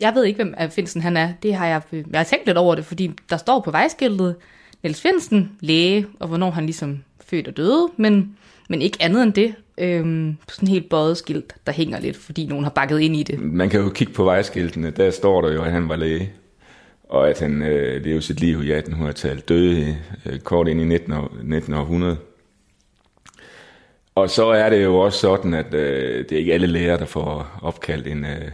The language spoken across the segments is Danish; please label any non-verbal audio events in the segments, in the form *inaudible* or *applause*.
Jeg ved ikke, hvem Finsen han er. Det har jeg, øh, jeg har tænkt lidt over det, fordi der står på vejskiltet Niels Finsen, læge, og hvornår han ligesom født og døde, men, men ikke andet end det. Øhm, sådan en helt bøjet skilt, der hænger lidt, fordi nogen har bakket ind i det. Man kan jo kigge på vejskiltene, der står der jo, at han var læge, og at han øh, levede sit liv i 1800-tallet, døde øh, kort ind i 19, 1900. Og så er det jo også sådan, at øh, det er ikke alle læger, der får opkaldt en, øh,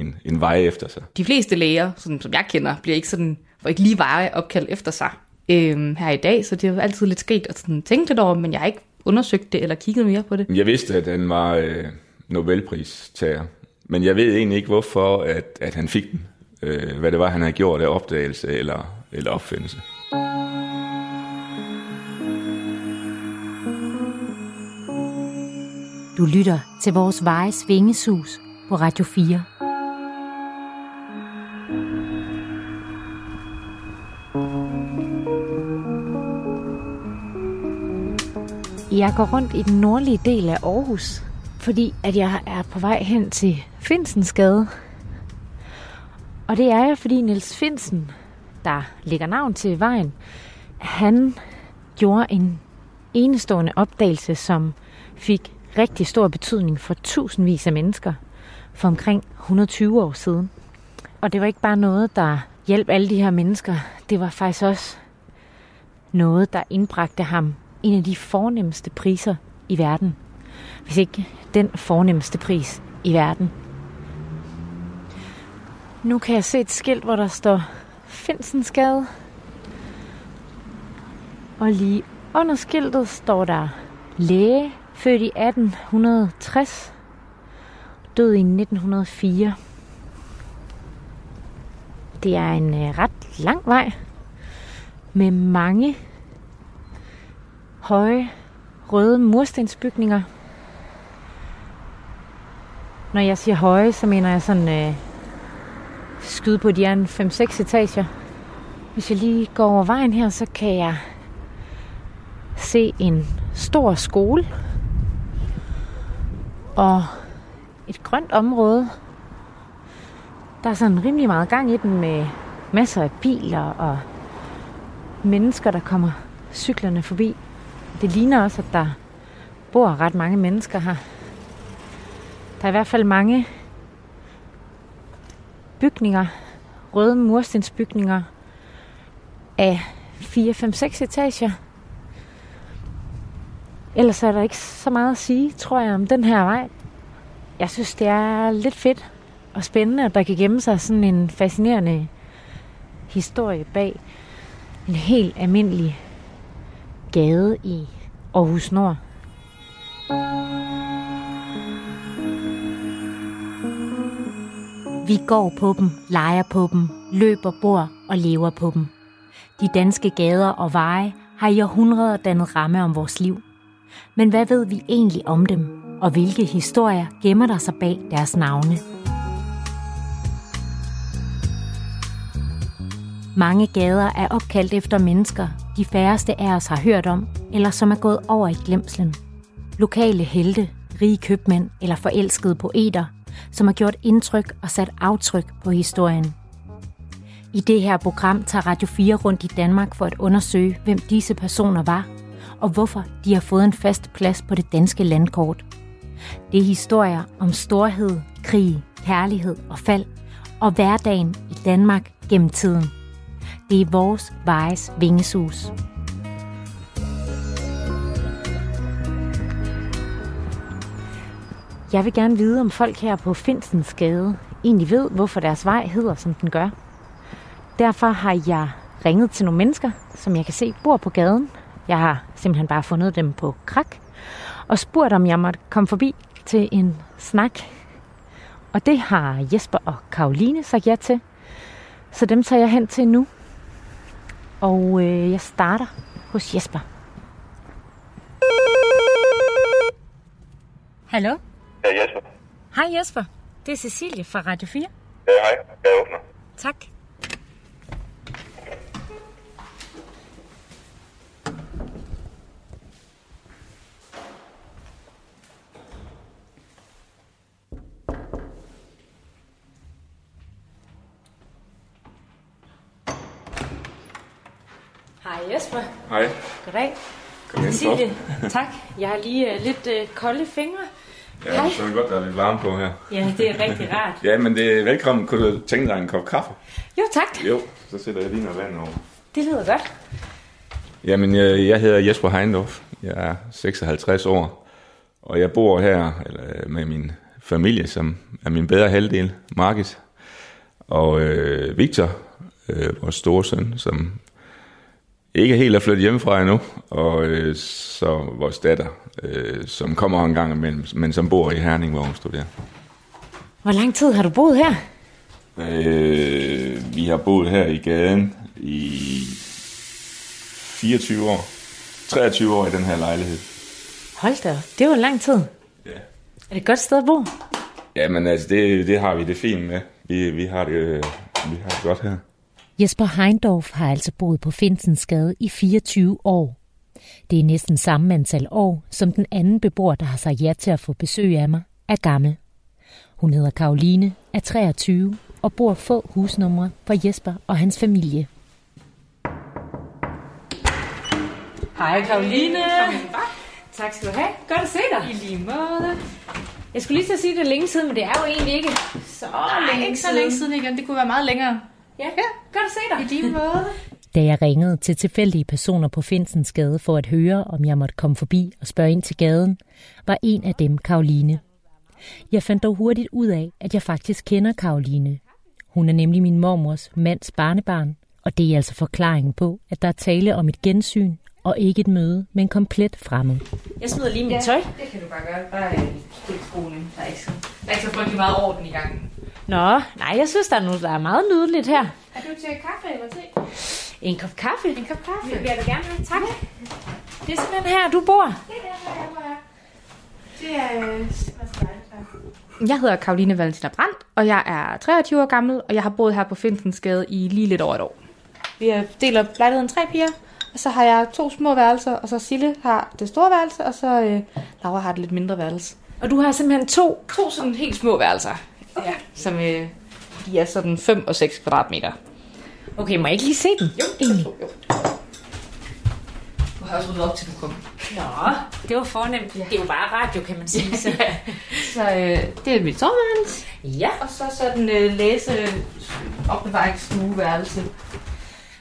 en, en vej efter sig. De fleste læger, sådan, som jeg kender, bliver ikke sådan, får ikke lige veje opkaldt efter sig øh, her i dag, så det er altid lidt sket at sådan, tænke lidt over, men jeg har ikke undersøgt det eller kigget mere på det. Jeg vidste, at han var øh, Nobelpristager, men jeg ved egentlig ikke, hvorfor at, at han fik den. Øh, hvad det var, han havde gjort af opdagelse eller, eller opfindelse. Du lytter til vores vejes vingesus på Radio 4. Jeg går rundt i den nordlige del af Aarhus, fordi at jeg er på vej hen til Finsensgade. Og det er jeg, fordi Niels Finsen, der ligger navn til vejen, han gjorde en enestående opdagelse, som fik rigtig stor betydning for tusindvis af mennesker for omkring 120 år siden. Og det var ikke bare noget, der hjalp alle de her mennesker. Det var faktisk også noget, der indbragte ham en af de fornemmeste priser i verden. Hvis ikke den fornemmeste pris i verden. Nu kan jeg se et skilt, hvor der står Finsensgade. Og lige under skiltet står der læge, født i 1860, død i 1904. Det er en øh, ret lang vej med mange høje røde murstensbygninger. Når jeg siger høje, så mener jeg sådan øh, skyde på, de er en 5-6 etager. Hvis jeg lige går over vejen her, så kan jeg se en stor skole og et grønt område. Der er sådan rimelig meget gang i den med masser af biler og mennesker, der kommer cyklerne forbi. Det ligner også, at der bor ret mange mennesker her. Der er i hvert fald mange bygninger, røde murstensbygninger af 4, 5, 6 etager. Ellers er der ikke så meget at sige, tror jeg, om den her vej. Jeg synes, det er lidt fedt og spændende, at der kan gemme sig sådan en fascinerende historie bag en helt almindelig gade i Aarhus Nord. Vi går på dem, leger på dem, løber, bor og lever på dem. De danske gader og veje har i århundreder dannet ramme om vores liv. Men hvad ved vi egentlig om dem, og hvilke historier gemmer der sig bag deres navne? Mange gader er opkaldt efter mennesker, de færreste af os har hørt om, eller som er gået over i glemslen. Lokale helte, rige købmænd eller forelskede poeter, som har gjort indtryk og sat aftryk på historien. I det her program tager Radio 4 rundt i Danmark for at undersøge, hvem disse personer var, og hvorfor de har fået en fast plads på det danske landkort. Det er historier om storhed, krig, kærlighed og fald, og hverdagen i Danmark gennem tiden. Det er vores vejes vingesus. Jeg vil gerne vide, om folk her på Finsens Gade egentlig ved, hvorfor deres vej hedder, som den gør. Derfor har jeg ringet til nogle mennesker, som jeg kan se bor på gaden. Jeg har simpelthen bare fundet dem på krak og spurgt, om jeg måtte komme forbi til en snak. Og det har Jesper og Karoline sagt ja til. Så dem tager jeg hen til nu. Og øh, jeg starter hos Jesper. Hallo? Ja, Jesper. Hej Jesper. Det er Cecilie fra Radio 4. Ja, hej. Jeg åbner. Tak. Hej Jesper. Hej. Goddag. Kom ind. Tak. Jeg har lige uh, lidt uh, kolde fingre. Ja, Hej. så er det godt, der er lidt varme på her. Ja, det er rigtig rart. *laughs* Ja, men det er velkommen. Kunne du tænke dig en kop kaffe? Jo, tak. Jo, så sætter jeg lige noget vand over. Det lyder godt. Jamen, jeg, jeg hedder Jesper Heindorf. Jeg er 56 år, og jeg bor her eller, med min familie, som er min bedre halvdel, Margit, og øh, Victor, øh, vores store søn, som ikke helt er flyttet hjemmefra endnu, og øh, så vores datter, øh, som kommer en gang imellem, men som bor i Herning, hvor hun studerer. Hvor lang tid har du boet her? Øh, vi har boet her i gaden i 24 år. 23 år i den her lejlighed. Hold da, det var lang tid. Ja. Er det et godt sted at bo? Jamen altså, det, det har vi det fint med. Vi, vi, har det, øh, vi har det godt her. Jesper Heindorf har altså boet på Finsensgade i 24 år. Det er næsten samme antal år, som den anden beboer, der har sagt ja til at få besøg af mig, er gammel. Hun hedder Karoline, er 23 og bor få husnumre for Jesper og hans familie. Hej Karoline. Tak skal du have. Godt at se dig. I lige måde. Jeg skulle lige til at sige, at det er længe siden, men det er jo egentlig ikke så Nej, længe ikke så længe siden igen. Det kunne være meget længere. Ja, godt at se dig. I lige måde. *laughs* Da jeg ringede til tilfældige personer på Finsensgade for at høre, om jeg måtte komme forbi og spørge ind til gaden, var en af dem Karoline. Jeg fandt dog hurtigt ud af, at jeg faktisk kender Karoline. Hun er nemlig min mormors mands barnebarn, og det er altså forklaringen på, at der er tale om et gensyn og ikke et møde med en komplet fremmed. Jeg smider lige mit tøj. Det kan du bare gøre. Bare øh. Der er ikke så, der er ikke så frygtelig meget orden i gangen. Nå, nej, jeg synes, der er noget, der er meget nydeligt her. Er du til kaffe eller te? En kop kaffe. En kop kaffe. Det vil jeg da gerne have. Tak. Det er simpelthen her, du bor. Det er... øh, Jeg hedder Karoline Valentina Brandt, og jeg er 23 år gammel, og jeg har boet her på Finsensgade i lige lidt over et år. Vi deler lejligheden tre piger, og så har jeg to små værelser, og så Sille har det store værelse, og så øh, Laura har det lidt mindre værelse. Og du har simpelthen to. To sådan helt små værelser, okay. ja, som øh, de er sådan 5 og 6 kvadratmeter. Okay, må jeg ikke lige se den? Jo. Jo, jo. Du har også ryddet op til du kom. Nå, det var fornemt. Det er jo bare radio, kan man sige. Så. *laughs* Så øh, det er mit soveværelse, ja. og så sådan øh, læse opbevaringsstueværelse.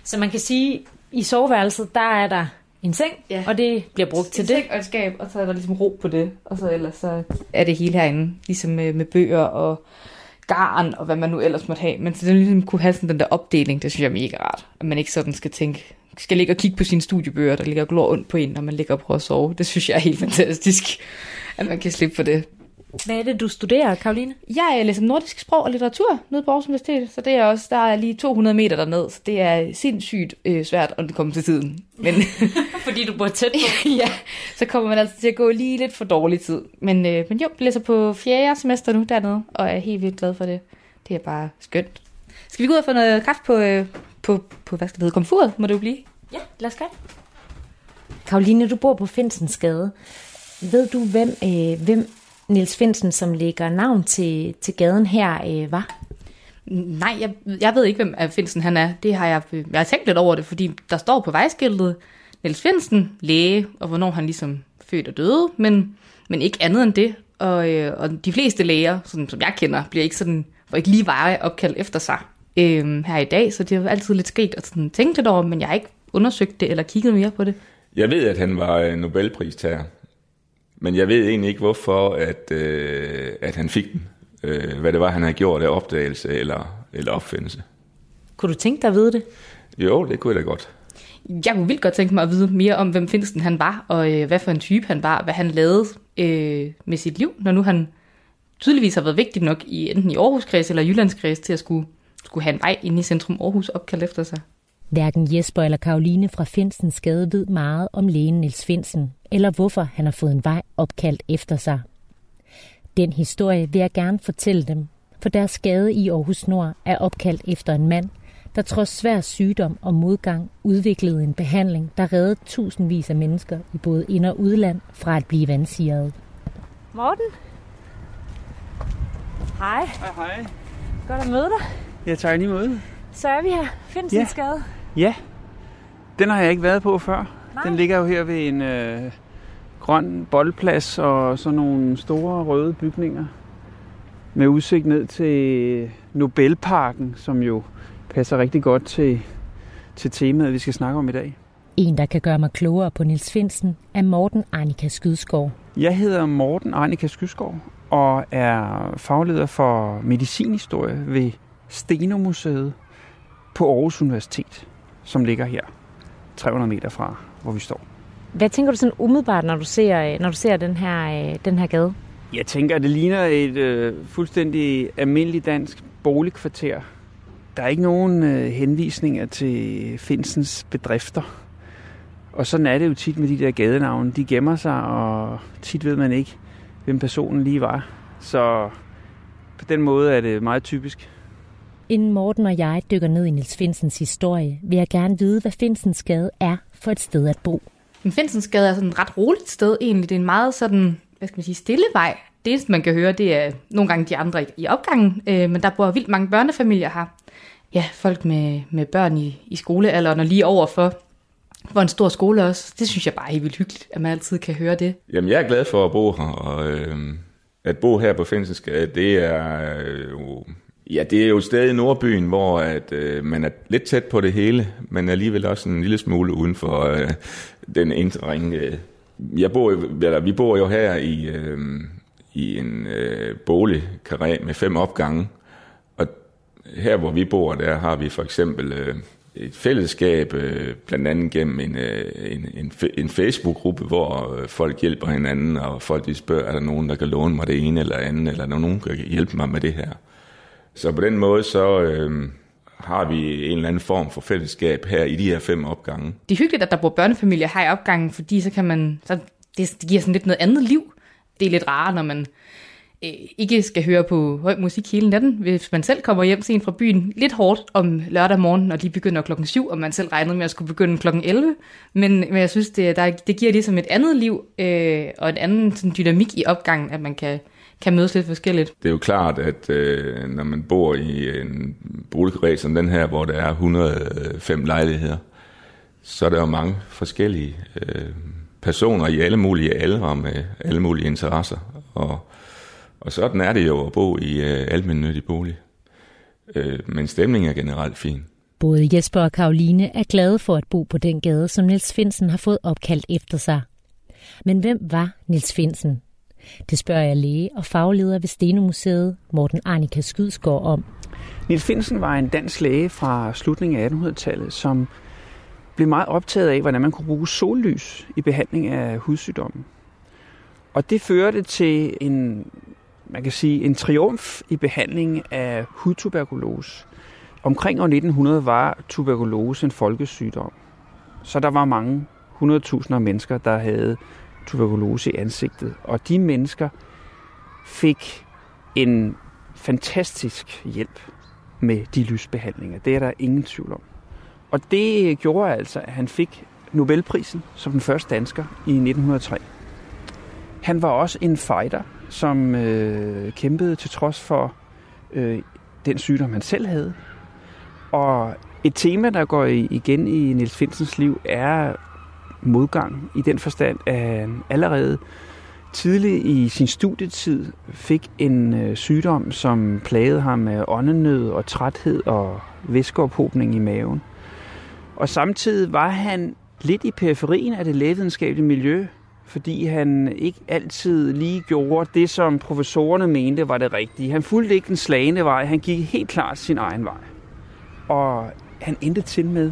Så man kan sige, i soveværelset, der er der en seng, Ja. og det bliver brugt til en det. seng og et skab, og så er der ligesom ro på det. Og så ellers så er det hele herinde, ligesom med, med bøger og garn og hvad man nu ellers måtte have. Men så det ligesom kunne have sådan den der opdeling, det synes jeg er mega rart. At man ikke sådan skal tænke, skal ligge og kigge på sine studiebøger, der ligger og glor ondt på en, når man ligger og prøver at sove. Det synes jeg er helt fantastisk, at man kan slippe for det. Hvad er det, du studerer, Karoline? Jeg læser nordisk sprog og litteratur nede på Aarhus Universitet, så det er også, der er lige 200 meter derned, så det er sindssygt øh, svært at komme til tiden. Men *laughs* Fordi du bor tæt på. *laughs* ja, så kommer man altså til at gå lige lidt for dårlig tid. Men, øh, men jo, jeg læser på fjerde semester nu dernede, og er helt vildt glad for det. Det er bare skønt. Skal vi gå ud og få noget kaffe på, øh, på, på hvad skal det hedde, komfuret, må det jo blive? Ja, lad os gøre det. Karoline, du bor på Finsensgade. Ved du, hvem, øh, hvem Niels Finsen, som lægger navn til, til gaden her, øh, var? Nej, jeg, jeg ved ikke, hvem Finsen han er. Det har jeg, jeg har tænkt lidt over det, fordi der står på vejskiltet Niels Finsen, læge, og hvornår han ligesom født og døde, men, men ikke andet end det. Og, øh, og de fleste læger, sådan, som jeg kender, bliver ikke sådan, hvor ikke lige veje opkaldt efter sig øh, her i dag, så det er jo altid lidt sket at sådan tænke lidt over, men jeg har ikke undersøgt det eller kigget mere på det. Jeg ved, at han var øh, Nobelpristager, men jeg ved egentlig ikke, hvorfor at, øh, at han fik den. Øh, hvad det var, han havde gjort af opdagelse eller, eller opfindelse. Kunne du tænke dig at vide det? Jo, det kunne jeg da godt. Jeg kunne vildt godt tænke mig at vide mere om, hvem Finsten han var, og øh, hvad for en type han var, hvad han lavede øh, med sit liv, når nu han tydeligvis har været vigtig nok i enten i Aarhuskreds eller Jyllandskreds til at skulle, skulle have en vej ind i centrum Aarhus opkaldt efter sig. Hverken Jesper eller Karoline fra Finsensgade ved meget om lægen Niels Finsen, eller hvorfor han har fået en vej opkaldt efter sig. Den historie vil jeg gerne fortælle dem, for deres skade i Aarhus Nord er opkaldt efter en mand, der trods svær sygdom og modgang udviklede en behandling, der reddede tusindvis af mennesker i både ind- og udland fra at blive vandsiret. Morten? Hej. Hej, hej. Godt at møde dig. Jeg tager lige måde. Så er vi her. Finsensgade. Ja, Den har jeg ikke været på før. Nej. Den ligger jo her ved en øh, grøn boldplads og sådan nogle store røde bygninger med udsigt ned til Nobelparken, som jo passer rigtig godt til, til temaet, vi skal snakke om i dag. En, der kan gøre mig klogere på Nils Finsen, er Morten Arnika Skydskov. Jeg hedder Morten Arnika Skydskov og er fagleder for medicinhistorie ved Stenomuseet på Aarhus Universitet, som ligger her 300 meter fra, hvor vi står. Hvad tænker du sådan umiddelbart, når du ser, når du ser den, her, den her gade? Jeg tænker, at det ligner et øh, fuldstændig almindeligt dansk boligkvarter. Der er ikke nogen øh, henvisninger til Finsens bedrifter. Og sådan er det jo tit med de der gadenavne. De gemmer sig, og tit ved man ikke, hvem personen lige var. Så på den måde er det meget typisk. Inden Morten og jeg dykker ned i Nils Finsens historie, vil jeg gerne vide, hvad Finsens Gade er for et sted at bo. Men Finsens Gade er sådan et ret roligt sted egentlig. Det er en meget sådan, hvad skal man sige, stille vej. Det eneste, man kan høre, det er nogle gange de andre i opgangen, øh, men der bor vildt mange børnefamilier her. Ja, folk med, med børn i, i skolealderen og lige overfor, hvor en stor skole også. Det synes jeg bare er helt vildt hyggeligt, at man altid kan høre det. Jamen, jeg er glad for at bo her, og øh, at bo her på Finsensgade, det er øh, jo... Ja, det er jo et sted i Nordbyen, hvor at, øh, man er lidt tæt på det hele, men alligevel også en lille smule uden for øh, den indre ring. Øh. Jeg bor, eller, vi bor jo her i, øh, i en øh, boligkarré med fem opgange, og her hvor vi bor, der har vi for eksempel... Øh, et fællesskab, øh, blandt andet gennem en, øh, en, en, en Facebook-gruppe, hvor øh, folk hjælper hinanden, og folk de spørger, er der nogen, der kan låne mig det ene eller andet, eller er der nogen, der kan hjælpe mig med det her. Så på den måde, så øh, har vi en eller anden form for fællesskab her i de her fem opgange. Det er hyggeligt, at der bor børnefamilier her i opgangen, fordi så kan man, så det, det giver sådan lidt noget andet liv. Det er lidt rart, når man øh, ikke skal høre på høj musik hele natten, hvis man selv kommer hjem sent fra byen. Lidt hårdt om lørdag morgen, når de begynder klokken 7, og man selv regnede med at skulle begynde klokken 11. Men, men jeg synes, det, der, det giver ligesom et andet liv øh, og en anden sådan, dynamik i opgangen, at man kan, kan mødes lidt forskelligt. Det er jo klart, at øh, når man bor i en boligkreds som den her, hvor der er 105 lejligheder, så er der jo mange forskellige øh, personer i alle mulige aldre med alle mulige interesser. Og og sådan er det jo at bo i øh, almindelig bolig. Øh, men stemningen er generelt fin. Både Jesper og Karoline er glade for at bo på den gade, som Niels Finsen har fået opkaldt efter sig. Men hvem var Niels Finsen? Det spørger jeg læge og fagleder ved Stenomuseet, Morten Arnika Skydsgaard, om. Niels Finsen var en dansk læge fra slutningen af 1800-tallet, som blev meget optaget af, hvordan man kunne bruge sollys i behandling af hudsygdomme. Og det førte til en man kan sige, en triumf i behandlingen af hudtuberkulose. Omkring år 1900 var tuberkulose en folkesygdom. Så der var mange 100.000 mennesker, der havde tuberkulose i ansigtet. Og de mennesker fik en fantastisk hjælp med de lysbehandlinger. Det er der ingen tvivl om. Og det øh, gjorde altså, at han fik Nobelprisen som den første dansker i 1903. Han var også en fighter som øh, kæmpede til trods for øh, den sygdom, han selv havde. Og et tema, der går igen i Niels Finsens liv, er modgang i den forstand, at han allerede tidligt i sin studietid fik en øh, sygdom, som plagede ham med åndenød og træthed og væskeophobning i maven. Og samtidig var han lidt i periferien af det lægevidenskabelige miljø, fordi han ikke altid lige gjorde det, som professorerne mente var det rigtige. Han fulgte ikke den slagende vej, han gik helt klart sin egen vej. Og han endte til med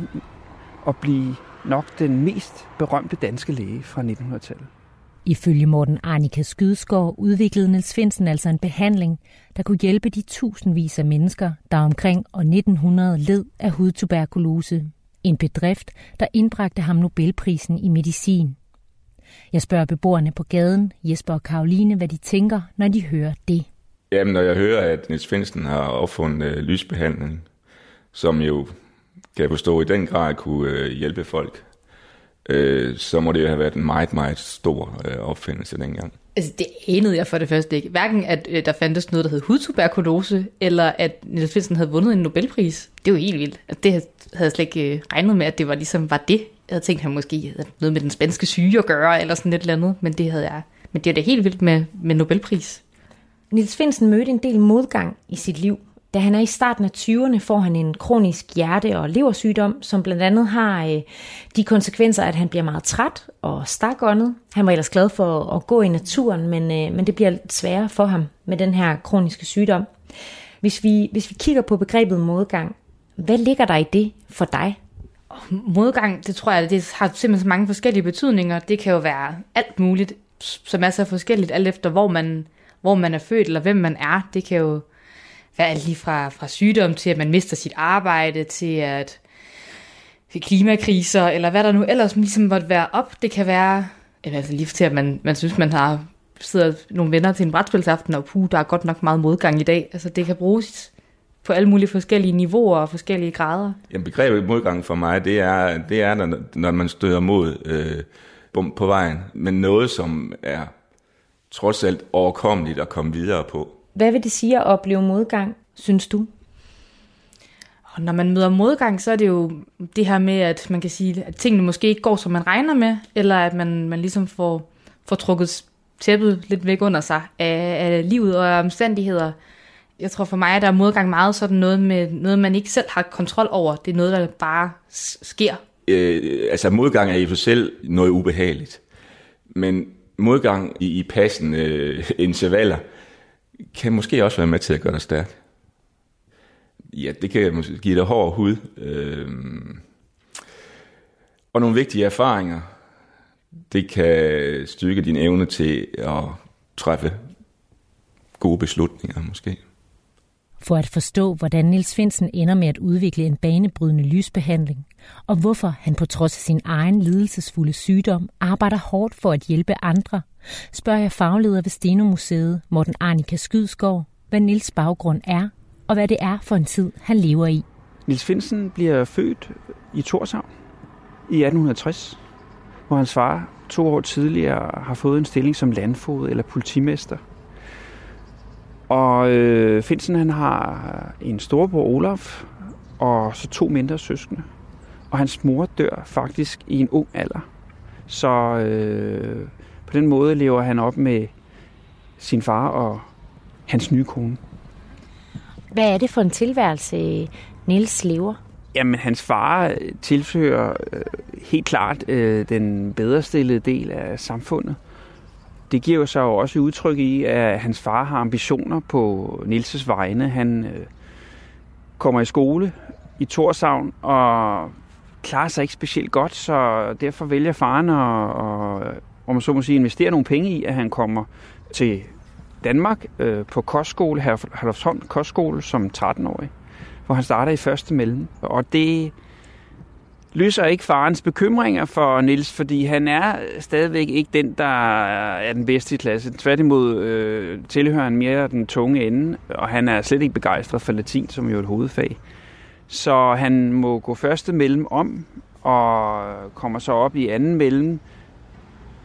at blive nok den mest berømte danske læge fra 1900-tallet. Ifølge Morten Arnika Skydskov udviklede Niels Finsen altså en behandling, der kunne hjælpe de tusindvis af mennesker, der omkring år 1900 led af hudtuberkulose. En bedrift, der indbragte ham Nobelprisen i medicin. Jeg spørger beboerne på gaden, Jesper og Karoline, hvad de tænker, når de hører det. Jamen, når jeg hører, at Niels Finsten har opfundet øh, lysbehandling, som jo, kan jeg forstå, i den grad kunne øh, hjælpe folk, øh, så må det jo have været en meget, meget stor øh, opfindelse dengang. Altså, det anede jeg for det første ikke. Hverken, at øh, der fandtes noget, der hed hudtuberkulose, eller at Niels Finsen havde vundet en Nobelpris. Det er jo helt vildt. Det havde jeg slet ikke øh, regnet med, at det var ligesom var det havde tænkt, at han måske havde noget med den spanske syge at gøre, eller sådan et eller andet, men det havde jeg. Men det er da helt vildt med, med Nobelpris. Nils Finsen mødte en del modgang i sit liv. Da han er i starten af 20'erne, får han en kronisk hjerte- og leversygdom, som blandt andet har øh, de konsekvenser, at han bliver meget træt og stakåndet. Han var ellers glad for at gå i naturen, men, øh, men det bliver lidt sværere for ham med den her kroniske sygdom. Hvis vi, hvis vi kigger på begrebet modgang, hvad ligger der i det for dig? Modgang, det tror jeg, det har simpelthen så mange forskellige betydninger. Det kan jo være alt muligt, som er så forskelligt, alt efter hvor man, hvor man er født, eller hvem man er. Det kan jo være alt lige fra, fra sygdom til, at man mister sit arbejde, til at til klimakriser, eller hvad der nu ellers ligesom måtte være op. Det kan være, eller altså lige til, at man, man synes, man har sidder nogle venner til en brætspilsaften, og puh, der er godt nok meget modgang i dag. Altså det kan bruges på alle mulige forskellige niveauer og forskellige grader. Jamen, begrebet modgang for mig, det er, det er når, når man støder mod øh, bump på vejen, men noget, som er trods alt overkommeligt at komme videre på. Hvad vil det sige at opleve modgang, synes du? Og når man møder modgang, så er det jo det her med, at man kan sige, at tingene måske ikke går, som man regner med, eller at man, man ligesom får, får trukket tæppet lidt væk under sig af, af livet og af omstændigheder. Jeg tror for mig, at der er modgang meget sådan noget med noget, man ikke selv har kontrol over. Det er noget, der bare sker. Øh, altså modgang er i sig selv noget ubehageligt. Men modgang i, i passende øh, intervaller kan måske også være med til at gøre dig stærk. Ja, det kan måske give dig hård hud. Øh, og nogle vigtige erfaringer. Det kan styrke din evne til at træffe gode beslutninger måske. For at forstå, hvordan Nils Finsen ender med at udvikle en banebrydende lysbehandling, og hvorfor han på trods af sin egen lidelsesfulde sygdom arbejder hårdt for at hjælpe andre, spørger jeg fagleder ved Steno-museet, Morten Arnika Skydskov, hvad Nils baggrund er, og hvad det er for en tid, han lever i. Nils Finsen bliver født i Torshavn i 1860, hvor hans far to år tidligere har fået en stilling som landfod eller politimester. Og øh, Finsen han har en storbror Olaf og så to mindre søskende. Og hans mor dør faktisk i en ung alder. Så øh, på den måde lever han op med sin far og hans nye kone. Hvad er det for en tilværelse, Niels lever? Jamen, hans far tilfører øh, helt klart øh, den bedre stillede del af samfundet. Det giver jo så også udtryk i, at hans far har ambitioner på Nilses vegne. Han øh, kommer i skole i Torshavn og klarer sig ikke specielt godt, så derfor vælger faren at, at om man så må sige, investere nogle penge i, at han kommer til Danmark øh, på kostskole, Herlufsholm Kostskole, som 13-årig, hvor han starter i første mellem. Og det løser ikke farens bekymringer for Nils, fordi han er stadigvæk ikke den, der er den bedste i klassen. Tværtimod øh, tilhører han mere den tunge ende, og han er slet ikke begejstret for latin, som jo er et hovedfag. Så han må gå første mellem om, og kommer så op i anden mellem,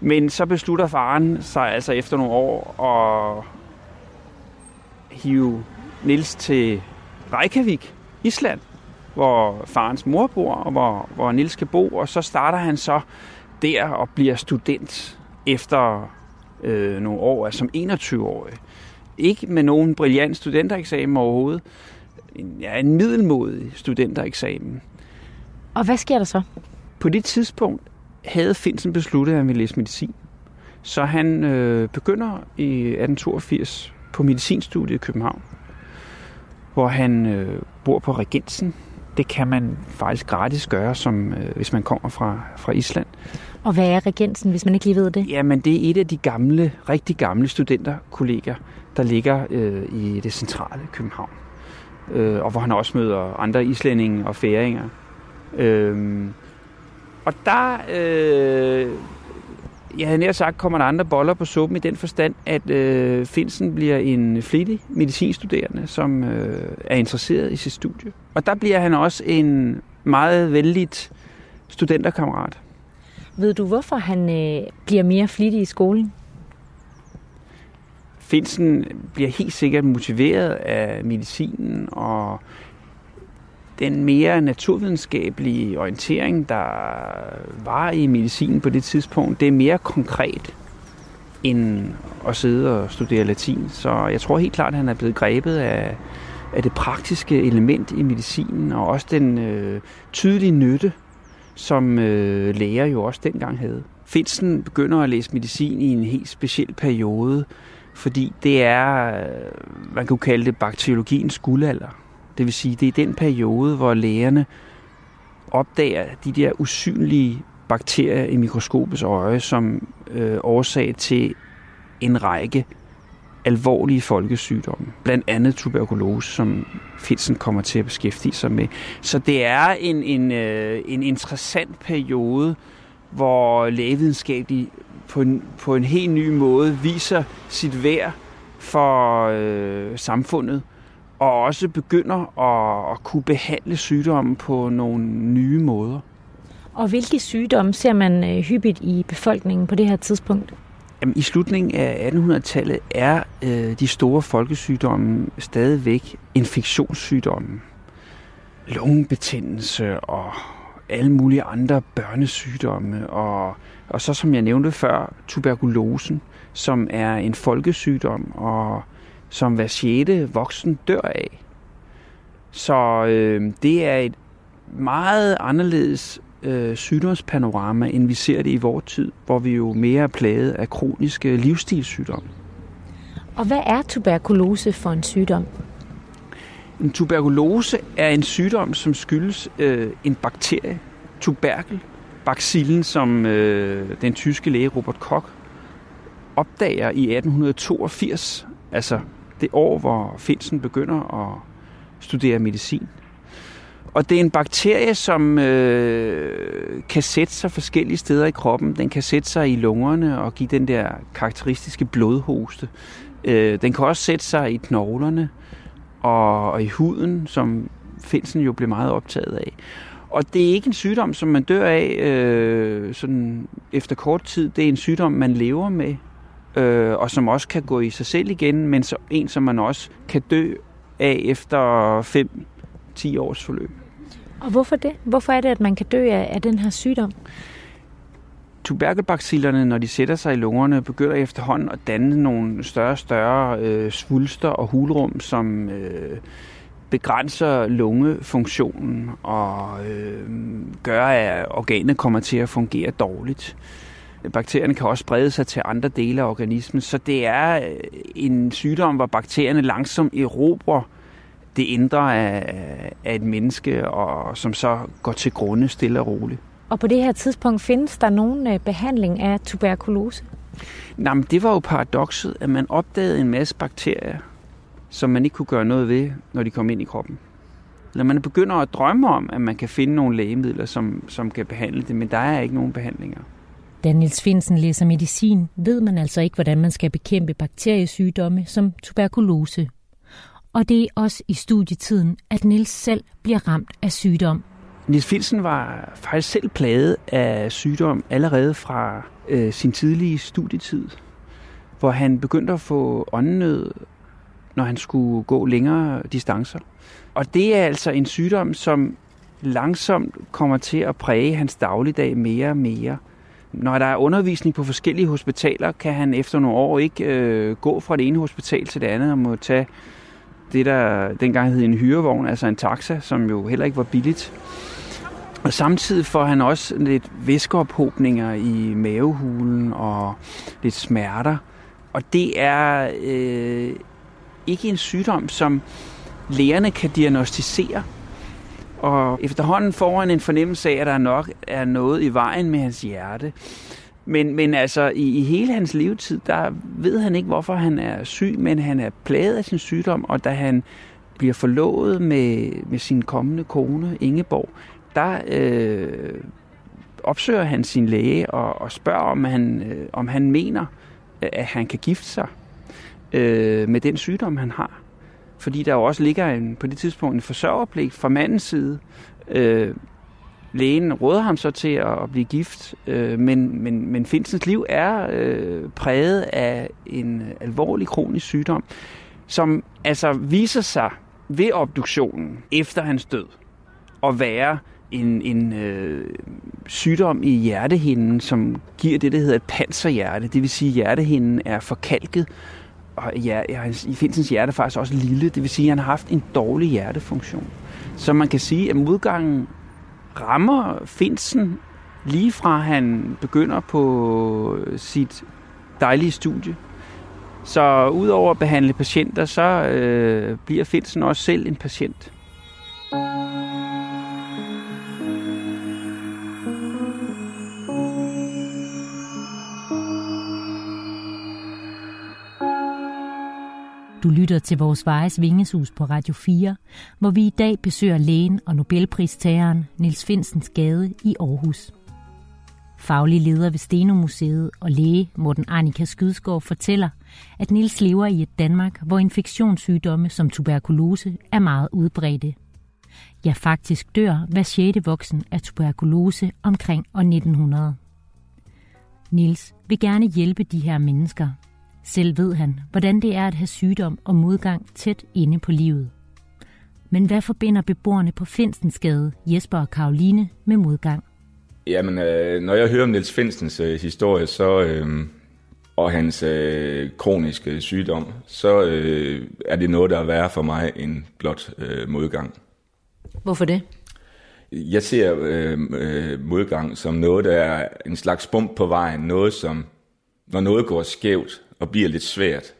men så beslutter faren sig altså efter nogle år at hive Nils til Reykjavik, Island, hvor farens mor bor, og hvor, hvor Nils skal bo, og så starter han så der og bliver student efter øh, nogle år, altså som 21-årig. Ikke med nogen brilliant studentereksamen overhovedet. En, ja, en middelmodig studentereksamen. Og hvad sker der så? På det tidspunkt havde Finsen besluttet, at han ville læse medicin. Så han øh, begynder i 1882 på medicinstudiet i København, hvor han øh, bor på Regensen. Det kan man faktisk gratis gøre, som, øh, hvis man kommer fra, fra Island. Og hvad er Regensen, hvis man ikke lige ved det? Jamen, det er et af de gamle, rigtig gamle studenterkolleger, der ligger øh, i det centrale København. Øh, og hvor han også møder andre islændinge og færinger. Øh, og der, øh, jeg havde nær sagt, kommer der andre boller på suppen i den forstand, at øh, Finsen bliver en flittig medicinstuderende, som øh, er interesseret i sit studie. Og der bliver han også en meget vældigt studenterkammerat. Ved du, hvorfor han øh, bliver mere flittig i skolen? Finsen bliver helt sikkert motiveret af medicinen og den mere naturvidenskabelige orientering, der var i medicinen på det tidspunkt, det er mere konkret end at sidde og studere latin. Så jeg tror helt klart, at han er blevet grebet af, af det praktiske element i medicinen, og også den øh, tydelige nytte, som øh, læger jo også dengang havde. Finsen begynder at læse medicin i en helt speciel periode, fordi det er, øh, man kunne kalde det bakteriologiens guldalder. Det vil sige, det er den periode, hvor lægerne opdager de der usynlige bakterier i mikroskopets øje som øh, årsag til en række alvorlige folkesygdomme. Blandt andet tuberkulose, som Finsen kommer til at beskæftige sig med. Så det er en, en, øh, en interessant periode, hvor lægevidenskabelig på en, på en helt ny måde viser sit værd for øh, samfundet, og også begynder at, at kunne behandle sygdomme på nogle nye måder. Og hvilke sygdomme ser man øh, hyppigt i befolkningen på det her tidspunkt? Jamen, I slutningen af 1800-tallet er øh, de store folkesygdomme stadigvæk infektionssygdomme. Lungebetændelse og alle mulige andre børnesygdomme. Og, og så som jeg nævnte før, tuberkulosen, som er en folkesygdom, og som hver sjette voksen dør af. Så øh, det er et meget anderledes øh, sygdomspanorama, end vi ser det i vores tid, hvor vi jo mere er plaget af kroniske livsstilssygdomme. Og hvad er tuberkulose for en sygdom? En tuberkulose er en sygdom, som skyldes øh, en bakterie, tuberkel, bacillen, som øh, den tyske læge Robert Koch opdager i 1882, altså det år, hvor Finsen begynder at studere medicin. Og det er en bakterie, som øh, kan sætte sig forskellige steder i kroppen. Den kan sætte sig i lungerne og give den der karakteristiske blodhoste. Øh, den kan også sætte sig i knoglerne og, og i huden, som Finsen jo blev meget optaget af. Og det er ikke en sygdom, som man dør af øh, sådan efter kort tid. Det er en sygdom, man lever med, øh, og som også kan gå i sig selv igen, men så en, som man også kan dø af efter 5-10 års forløb. Og hvorfor det? Hvorfor er det, at man kan dø af, af den her sygdom? Tuberkelbacillerne, når de sætter sig i lungerne, begynder efterhånden at danne nogle større og større øh, svulster og hulrum, som øh, begrænser lungefunktionen og øh, gør, at organet kommer til at fungere dårligt. Bakterierne kan også sprede sig til andre dele af organismen, så det er øh, en sygdom, hvor bakterierne langsomt erobrer det indre af, af et menneske, og som så går til grunde stille og roligt. Og på det her tidspunkt findes der nogen øh, behandling af tuberkulose? Nej, men det var jo paradokset, at man opdagede en masse bakterier, som man ikke kunne gøre noget ved, når de kom ind i kroppen. Eller man begynder at drømme om, at man kan finde nogle lægemidler, som, som kan behandle det, men der er ikke nogen behandlinger. Da Niels Finsen læser medicin, ved man altså ikke, hvordan man skal bekæmpe bakteriesygdomme som tuberkulose. Og det er også i studietiden, at Niels selv bliver ramt af sygdom. Nils Finsen var faktisk selv plaget af sygdom allerede fra øh, sin tidlige studietid, hvor han begyndte at få åndenød, når han skulle gå længere distancer. Og det er altså en sygdom, som langsomt kommer til at præge hans dagligdag mere og mere. Når der er undervisning på forskellige hospitaler, kan han efter nogle år ikke øh, gå fra det ene hospital til det andet og må tage det, der dengang hed en hyrevogn, altså en taxa, som jo heller ikke var billigt. Og samtidig får han også lidt væskeophobninger i mavehulen og lidt smerter. Og det er øh, ikke en sygdom, som lægerne kan diagnostisere. Og efterhånden får han en fornemmelse af, at der nok er noget i vejen med hans hjerte. Men, men altså, i, i hele hans levetid, der ved han ikke, hvorfor han er syg, men han er plaget af sin sygdom, og da han bliver forlovet med, med sin kommende kone, Ingeborg, der øh, opsøger han sin læge og, og spørger, om han, øh, om han mener, øh, at han kan gifte sig øh, med den sygdom, han har. Fordi der jo også ligger en, på det tidspunkt en forsørgerpligt fra mandens side. Øh, lægen råder ham så til at, blive gift, øh, men, men, men Finsens liv er øh, præget af en alvorlig kronisk sygdom, som altså viser sig ved obduktionen efter hans død. at være en, en øh, sygdom i hjertehinden, som giver det, der hedder et panserhjerte. Det vil sige, at hjertehinden er forkalket, og ja, i Finsens hjerte er faktisk også lille. Det vil sige, at han har haft en dårlig hjertefunktion. Så man kan sige, at modgangen rammer Finsen lige fra han begynder på sit dejlige studie. Så udover at behandle patienter, så øh, bliver Finsen også selv en patient. Du lytter til vores Vejes Vingesus på Radio 4, hvor vi i dag besøger lægen og Nobelpristageren Niels Finsens Gade i Aarhus. Faglig leder ved Stenomuseet og læge Morten Arnika Skydsgaard fortæller, at Niels lever i et Danmark, hvor infektionssygdomme som tuberkulose er meget udbredte. Ja, faktisk dør hver 6. voksen af tuberkulose omkring år 1900. Niels vil gerne hjælpe de her mennesker, selv ved han, hvordan det er at have sygdom og modgang tæt inde på livet. Men hvad forbinder beboerne på Finsensgade, Jesper og Karoline, med modgang? Jamen, øh, når jeg hører om Niels Finsens øh, historie, så, øh, og hans øh, kroniske sygdom, så øh, er det noget, der er værre for mig end blot øh, modgang. Hvorfor det? Jeg ser øh, øh, modgang som noget, der er en slags bump på vejen. Noget, som, når noget går skævt, og bliver lidt svært,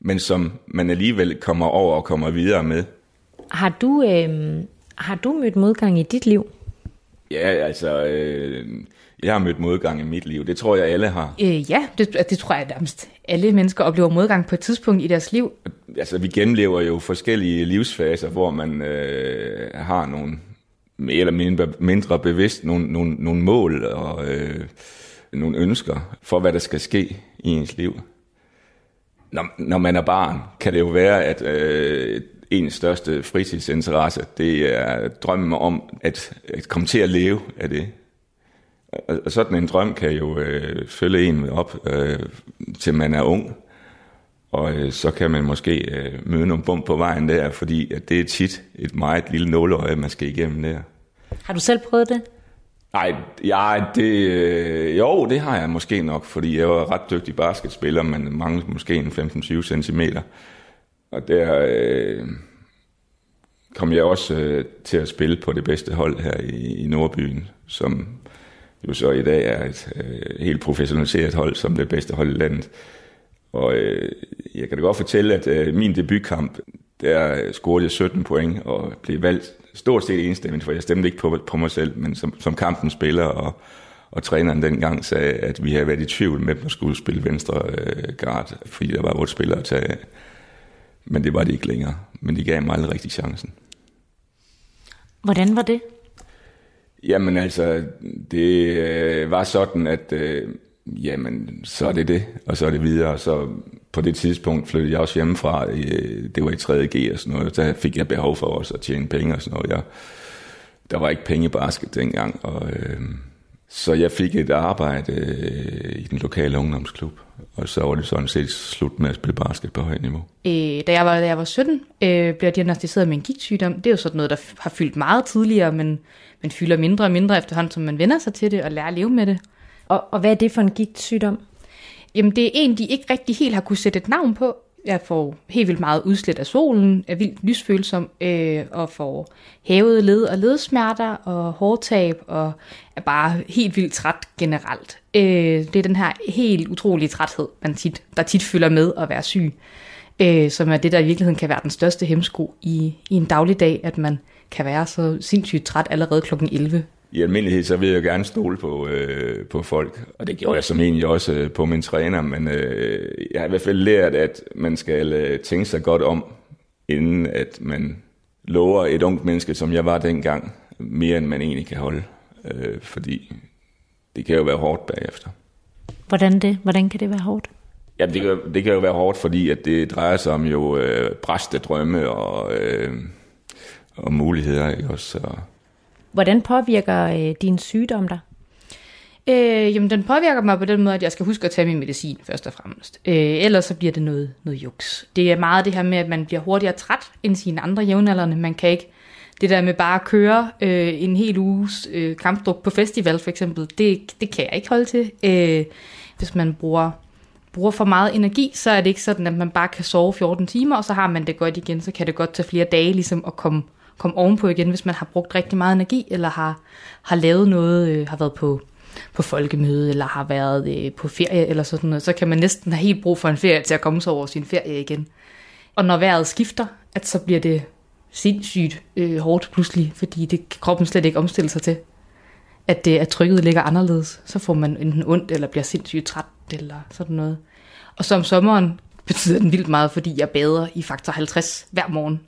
men som man alligevel kommer over og kommer videre med. Har du, øh, har du mødt modgang i dit liv? Ja, altså, øh, jeg har mødt modgang i mit liv. Det tror jeg, alle har. Øh, ja, det, det tror jeg nærmest. Alle mennesker oplever modgang på et tidspunkt i deres liv. Altså, vi gennemlever jo forskellige livsfaser, hvor man øh, har nogle mere eller mindre, mindre bevidst nogle, nogle, nogle mål og øh, nogle ønsker for, hvad der skal ske i ens liv når, når man er barn, kan det jo være, at øh, ens største fritidsinteresse, det er drømmen om at, at komme til at leve af det. Og, og sådan en drøm kan jo øh, følge en op, øh, til man er ung. Og øh, så kan man måske øh, møde nogle bump på vejen der, fordi at det er tit et meget lille nåleøje, man skal igennem der. Har du selv prøvet det? Nej, ja, det, øh, jo, det har jeg måske nok, fordi jeg var ret dygtig basketspiller, men mange måske en 15-20 cm. Og der øh, kom jeg også øh, til at spille på det bedste hold her i, i Nordbyen, som jo så i dag er et øh, helt professionaliseret hold, som det bedste hold i landet. Og øh, jeg kan da godt fortælle, at øh, min debutkamp, der scorede jeg 17 point og blev valgt stort set enstemmigt, for jeg stemte ikke på, på mig selv, men som, som kampen spiller, og, og træneren dengang sagde, at vi havde været i tvivl med, at skulle spille venstre øh, guard, fordi der var vores spillere at tage. Men det var det ikke længere. Men de gav mig aldrig rigtig chancen. Hvordan var det? Jamen altså, det øh, var sådan, at øh, jamen, så er det det, og så er det videre. Så på det tidspunkt flyttede jeg også hjemmefra, det var i 3.G og sådan noget, der fik jeg behov for også at tjene penge og sådan noget. Jeg, der var ikke penge i basket dengang, og, øh, så jeg fik et arbejde øh, i den lokale ungdomsklub, og så var det sådan set slut med at spille basket på højt niveau. Øh, da, jeg var, da jeg var 17, øh, blev jeg diagnostiseret med en gigtsygdom. Det er jo sådan noget, der har fyldt meget tidligere, men, men fylder mindre og mindre efterhånden, som man vender sig til det og lærer at leve med det. Og, og hvad er det for en gigtsygdom? Jamen, det er en, de ikke rigtig helt har kunne sætte et navn på. Jeg får helt vildt meget udslæt af solen, er vildt lysfølsom, øh, og får hævet led og ledsmerter og hårtab, og er bare helt vildt træt generelt. Øh, det er den her helt utrolige træthed, man tit, der tit følger med at være syg, øh, som er det, der i virkeligheden kan være den største hemsko i, i en dagligdag, at man kan være så sindssygt træt allerede kl. 11 i almindelighed, så vil jeg jo gerne stole på, øh, på folk, og det gjorde jeg som egentlig også øh, på min træner, men øh, jeg har i hvert fald lært, at man skal øh, tænke sig godt om, inden at man lover et ungt menneske, som jeg var dengang, mere end man egentlig kan holde, øh, fordi det kan jo være hårdt bagefter. Hvordan det? Hvordan kan det være hårdt? Ja, det kan, det kan jo være hårdt, fordi at det drejer sig om jo øh, bræste drømme og, øh, og muligheder, ikke også? Så, Hvordan påvirker øh, din sygdom dig? Øh, jamen, den påvirker mig på den måde, at jeg skal huske at tage min medicin først og fremmest. Øh, ellers så bliver det noget, noget juks. Det er meget det her med, at man bliver hurtigere træt end sine andre jævnaldrende. Man kan ikke det der med bare at køre øh, en hel uges øh, kampdruk på festival for eksempel, det, det kan jeg ikke holde til. Øh, hvis man bruger, bruger for meget energi, så er det ikke sådan, at man bare kan sove 14 timer, og så har man det godt igen, så kan det godt tage flere dage ligesom at komme, komme ovenpå igen, hvis man har brugt rigtig meget energi, eller har, har lavet noget, øh, har været på på folkemøde, eller har været øh, på ferie, eller sådan noget, så kan man næsten have helt brug for en ferie til at komme sig over sin ferie igen. Og når vejret skifter, at så bliver det sindssygt øh, hårdt pludselig, fordi det kan kroppen slet ikke omstille sig til. At, det, at trykket ligger anderledes. Så får man enten ondt, eller bliver sindssygt træt, eller sådan noget. Og så om sommeren betyder den vildt meget, fordi jeg bader i faktor 50 hver morgen.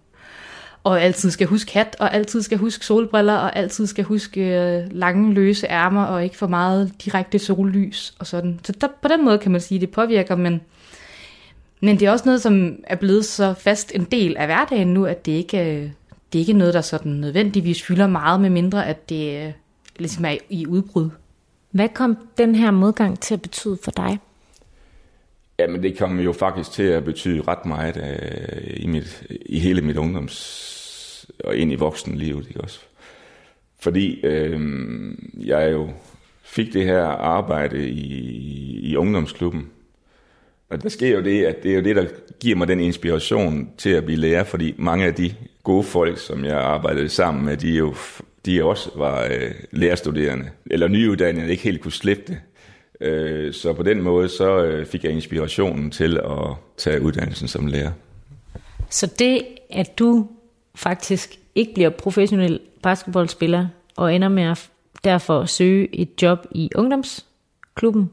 Og altid skal huske hat, og altid skal huske solbriller, og altid skal huske øh, lange, løse ærmer, og ikke for meget direkte sollys og sådan. Så der, på den måde kan man sige, at det påvirker, men men det er også noget, som er blevet så fast en del af hverdagen nu, at det ikke, det er ikke noget, der sådan nødvendigvis fylder meget, med mindre at det ligesom er i udbrud. Hvad kom den her modgang til at betyde for dig? Jamen det kom jo faktisk til at betyde ret meget uh, i, mit, i hele mit ungdoms- og ind i voksenlivet. Ikke også? Fordi øh, jeg jo fik det her arbejde i, i ungdomsklubben, og der sker jo det, at det er jo det, der giver mig den inspiration til at blive lærer, fordi mange af de gode folk, som jeg arbejdede sammen med, de jo de også var øh, lærerstuderende, eller nyuddannede, ikke helt kunne slippe det. Øh, så på den måde, så øh, fik jeg inspirationen til at tage uddannelsen som lærer. Så det, at du faktisk ikke bliver professionel basketballspiller, og ender med at derfor søge et job i ungdomsklubben,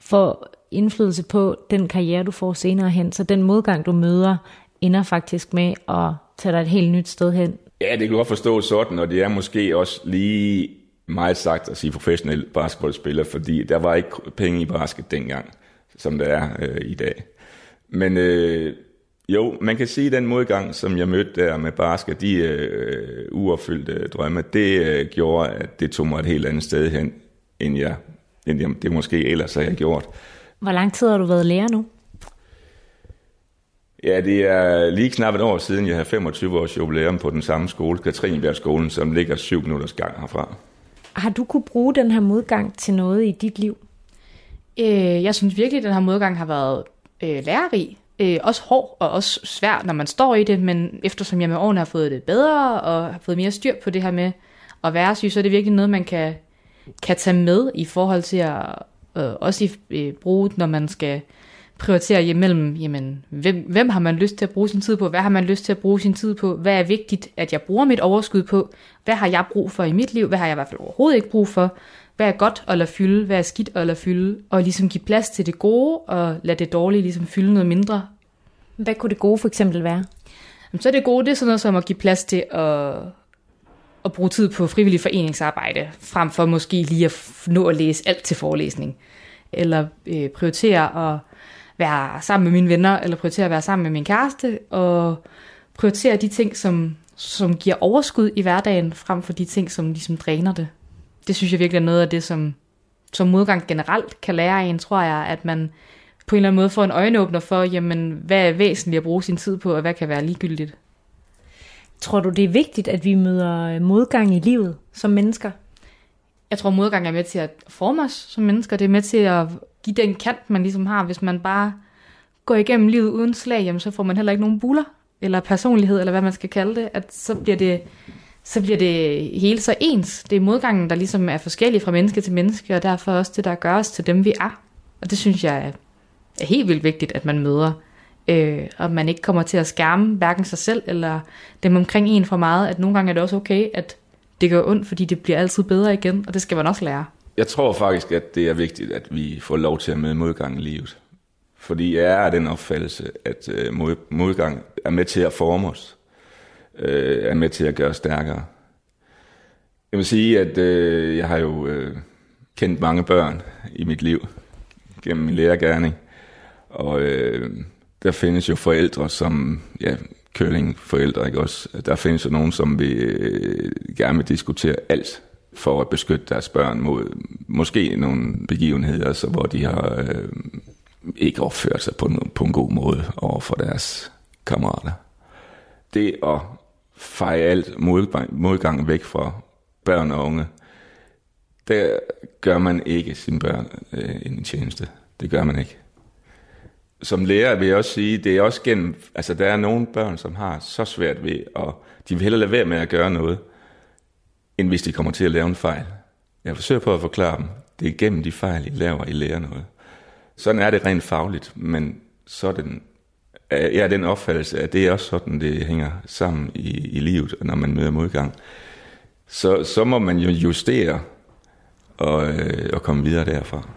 for indflydelse på den karriere, du får senere hen. Så den modgang, du møder, ender faktisk med at tage dig et helt nyt sted hen. Ja, det kan du godt forstå sådan, og det er måske også lige meget sagt at sige professionel basketballspiller, fordi der var ikke penge i basket dengang, som der er øh, i dag. Men øh, jo, man kan sige, at den modgang, som jeg mødte der med basket, de øh, uopfyldte drømme, det øh, gjorde, at det tog mig et helt andet sted hen, end jeg, end jeg det måske ellers havde gjort. Hvor lang tid har du været lærer nu? Ja, det er lige knap et år siden, jeg har 25 års jubilæum på den samme skole, Katrinebjergskolen, som ligger syv minutters gang herfra. Har du kunne bruge den her modgang til noget i dit liv? Øh, jeg synes virkelig, at den her modgang har været øh, lærerig. Øh, også hård og også svær, når man står i det, men eftersom jeg med årene har fået det bedre og har fået mere styr på det her med at være syg, så er det virkelig noget, man kan, kan tage med i forhold til at øh, også i, øh, bruge, når man skal prioritere imellem, jamen, hvem, hvem har man lyst til at bruge sin tid på, hvad har man lyst til at bruge sin tid på, hvad er vigtigt, at jeg bruger mit overskud på, hvad har jeg brug for i mit liv, hvad har jeg i hvert fald overhovedet ikke brug for, hvad er godt at lade fylde, hvad er skidt at lade fylde, og ligesom give plads til det gode, og lade det dårlige ligesom fylde noget mindre. Hvad kunne det gode for eksempel være? Jamen, så er det gode, det er sådan noget som at give plads til at, at bruge tid på frivillig foreningsarbejde, frem for måske lige at nå at læse alt til forelæsning. Eller øh, prioritere at være sammen med mine venner, eller prioritere at være sammen med min kæreste, og prioritere de ting, som, som giver overskud i hverdagen, frem for de ting, som ligesom dræner det. Det synes jeg virkelig er noget af det, som, som modgang generelt kan lære en, tror jeg, at man på en eller anden måde får en øjenåbner for, jamen, hvad er væsentligt at bruge sin tid på, og hvad kan være ligegyldigt. Tror du, det er vigtigt, at vi møder modgang i livet som mennesker? Jeg tror, modgang er med til at forme os som mennesker. Det er med til at give den kant, man ligesom har. Hvis man bare går igennem livet uden slag, jamen, så får man heller ikke nogen buller, eller personlighed, eller hvad man skal kalde det. At så bliver det, så bliver det hele så ens. Det er modgangen, der ligesom er forskellig fra menneske til menneske, og derfor også det, der gør os til dem, vi er. Og det synes jeg er, helt vildt vigtigt, at man møder øh, og man ikke kommer til at skærme hverken sig selv eller dem omkring en for meget, at nogle gange er det også okay, at det gør ondt, fordi det bliver altid bedre igen, og det skal man også lære. Jeg tror faktisk, at det er vigtigt, at vi får lov til at møde modgang i livet. Fordi jeg er af den opfattelse, at øh, modgang er med til at forme os, øh, er med til at gøre os stærkere. Jeg vil sige, at øh, jeg har jo øh, kendt mange børn i mit liv gennem min lærergærning, og øh, der findes jo forældre, som, ja, forældre, ikke også? Der findes jo nogen, som vil øh, gerne vil diskutere alt for at beskytte deres børn mod måske nogle begivenheder, så hvor de har øh, ikke opført sig på en, på en god måde over for deres kammerater. Det at feje alt modgang, modgang væk fra børn og unge. Der gør man ikke sine børn øh, en tjeneste. Det gør man ikke. Som lærer vil jeg også sige, det er også gennem, altså der er nogle børn, som har så svært ved, og de vil hellere lade være med at gøre noget, end hvis de kommer til at lave en fejl. Jeg forsøger på at forklare dem, det er gennem de fejl, I laver, I lærer noget. Sådan er det rent fagligt, men sådan Øh, jeg er den opfattelse, at det er også sådan, det hænger sammen i, i livet, når man møder modgang. Så, så må man jo justere og, øh, og komme videre derfra.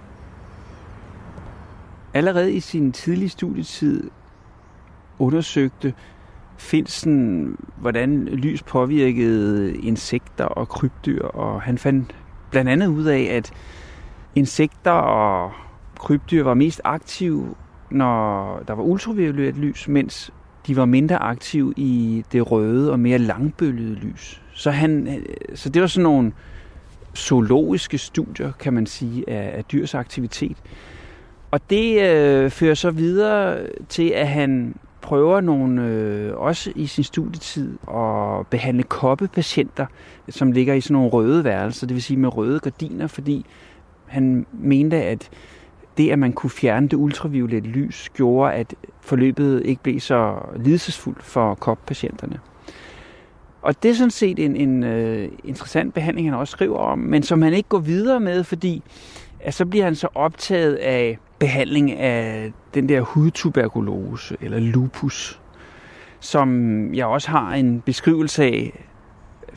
Allerede i sin tidlige studietid undersøgte Finsen, hvordan lys påvirkede insekter og krybdyr, og han fandt blandt andet ud af, at insekter og krybdyr var mest aktive, når der var ultraviolet lys, mens de var mindre aktive i det røde og mere langbølgede lys. Så, han, øh, så det var sådan nogle zoologiske studier, kan man sige, af, af dyrs aktivitet. Og det øh, fører så videre til, at han prøver nogle, øh, også i sin studietid at behandle koppepatienter, som ligger i sådan nogle røde værelser, det vil sige med røde gardiner, fordi han mente, at det, at man kunne fjerne det ultraviolette lys, gjorde, at forløbet ikke blev så lidelsesfuldt for koppatienterne. Og det er sådan set en, en uh, interessant behandling, han også skriver om, men som han ikke går videre med, fordi at så bliver han så optaget af behandling af den der hudtuberkulose eller lupus, som jeg også har en beskrivelse af,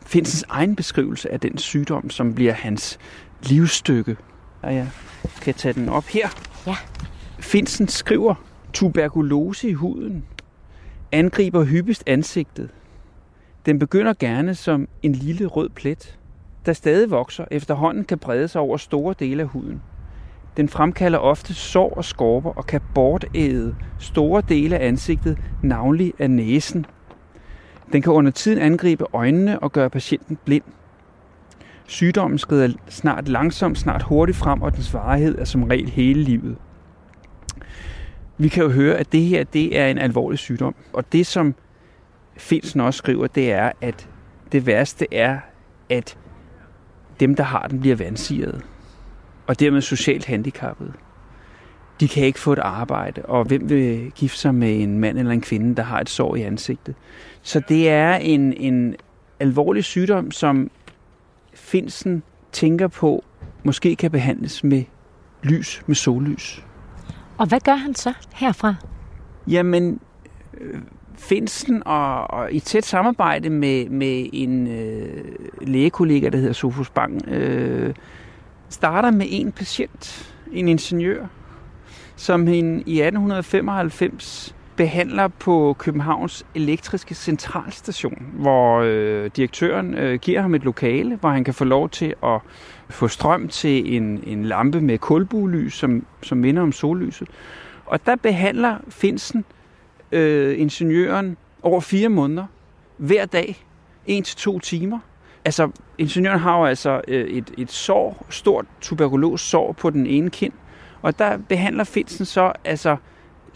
Finsens egen beskrivelse af den sygdom, som bliver hans livsstykke. Og jeg kan tage den op her. Ja. Finsen skriver, tuberkulose i huden angriber hyppigst ansigtet. Den begynder gerne som en lille rød plet, der stadig vokser efterhånden kan brede sig over store dele af huden. Den fremkalder ofte sår og skorper og kan bortæde store dele af ansigtet, navnlig af næsen. Den kan under tiden angribe øjnene og gøre patienten blind. Sygdommen skrider snart langsomt, snart hurtigt frem, og dens varighed er som regel hele livet. Vi kan jo høre, at det her det er en alvorlig sygdom. Og det, som Finsen også skriver, det er, at det værste er, at dem, der har den, bliver vansirede. Og dermed socialt handicappede. De kan ikke få et arbejde, og hvem vil gifte sig med en mand eller en kvinde, der har et sår i ansigtet? Så det er en, en alvorlig sygdom, som Finsen tænker på, måske kan behandles med lys, med sollys. Og hvad gør han så herfra? Jamen, øh, Finsen og, og i tæt samarbejde med, med en øh, lægekollega, der hedder Sofus Bang, øh, starter med en patient, en ingeniør, som hende i 1895 behandler på Københavns elektriske centralstation, hvor øh, direktøren øh, giver ham et lokale, hvor han kan få lov til at få strøm til en, en lampe med kulbuelys, som, som minder om sollyset. Og der behandler Finsen øh, ingeniøren over fire måneder, hver dag, en til to timer. Altså, ingeniøren har jo altså øh, et, et sår, stort tuberkulos sår på den ene kind, og der behandler Finsen så altså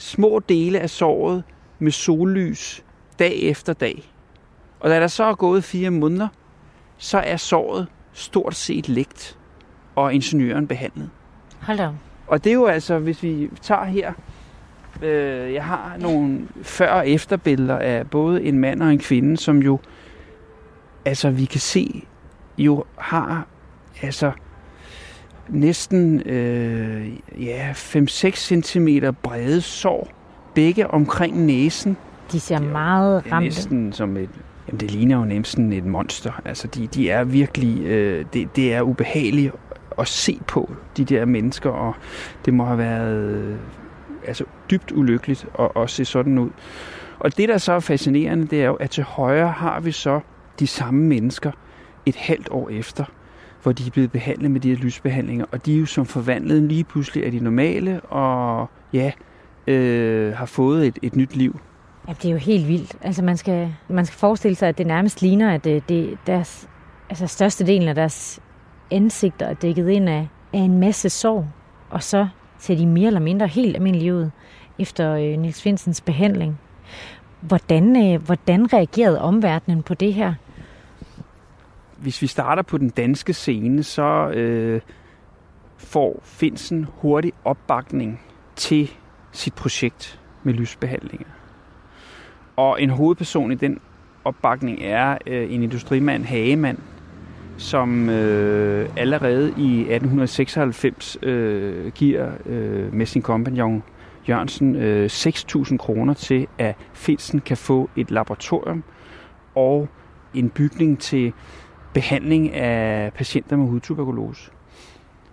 små dele af såret med sollys dag efter dag. Og da der så er gået fire måneder, så er såret stort set lægt, og ingeniøren behandlet. Hold da. Og det er jo altså, hvis vi tager her, øh, jeg har nogle før- og efterbilleder af både en mand og en kvinde, som jo, altså vi kan se, jo har, altså næsten øh, ja, 5-6 cm brede sår, begge omkring næsen. De ser meget ramte. næsten som et, jamen det ligner jo næsten et monster. Altså de, de er virkelig, øh, det, det er ubehageligt at se på, de der mennesker, og det må have været øh, altså dybt ulykkeligt at, at se sådan ud. Og det, der så er fascinerende, det er jo, at til højre har vi så de samme mennesker et halvt år efter, hvor de er blevet behandlet med de her lysbehandlinger, og de er jo som forvandlet lige pludselig af de normale, og ja, øh, har fået et, et nyt liv. Ja, det er jo helt vildt. Altså, man skal, man skal forestille sig, at det nærmest ligner, at det, det deres, altså størstedelen af deres ansigter er dækket ind af, af en masse sorg, og så ser de mere eller mindre helt almindelige ud efter øh, Niels Finsens behandling. Hvordan, øh, hvordan reagerede omverdenen på det her? Hvis vi starter på den danske scene, så øh, får Finsen hurtig opbakning til sit projekt med lysbehandlinger. Og en hovedperson i den opbakning er øh, en industrimand, Hagemand, som øh, allerede i 1896 øh, giver øh, med sin kompagnon Jørgensen øh, 6.000 kroner til, at Finsen kan få et laboratorium og en bygning til behandling af patienter med hudtuberkulose.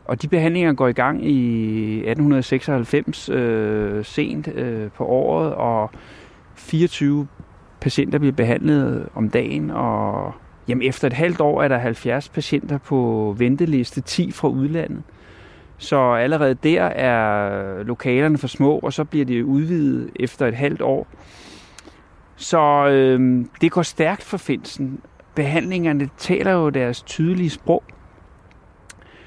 Og de behandlinger går i gang i 1896 øh, sent øh, på året, og 24 patienter bliver behandlet om dagen, og jamen, efter et halvt år er der 70 patienter på venteliste, 10 fra udlandet. Så allerede der er lokalerne for små, og så bliver det udvidet efter et halvt år. Så øh, det går stærkt for Finsen. Behandlingerne taler jo deres tydelige sprog.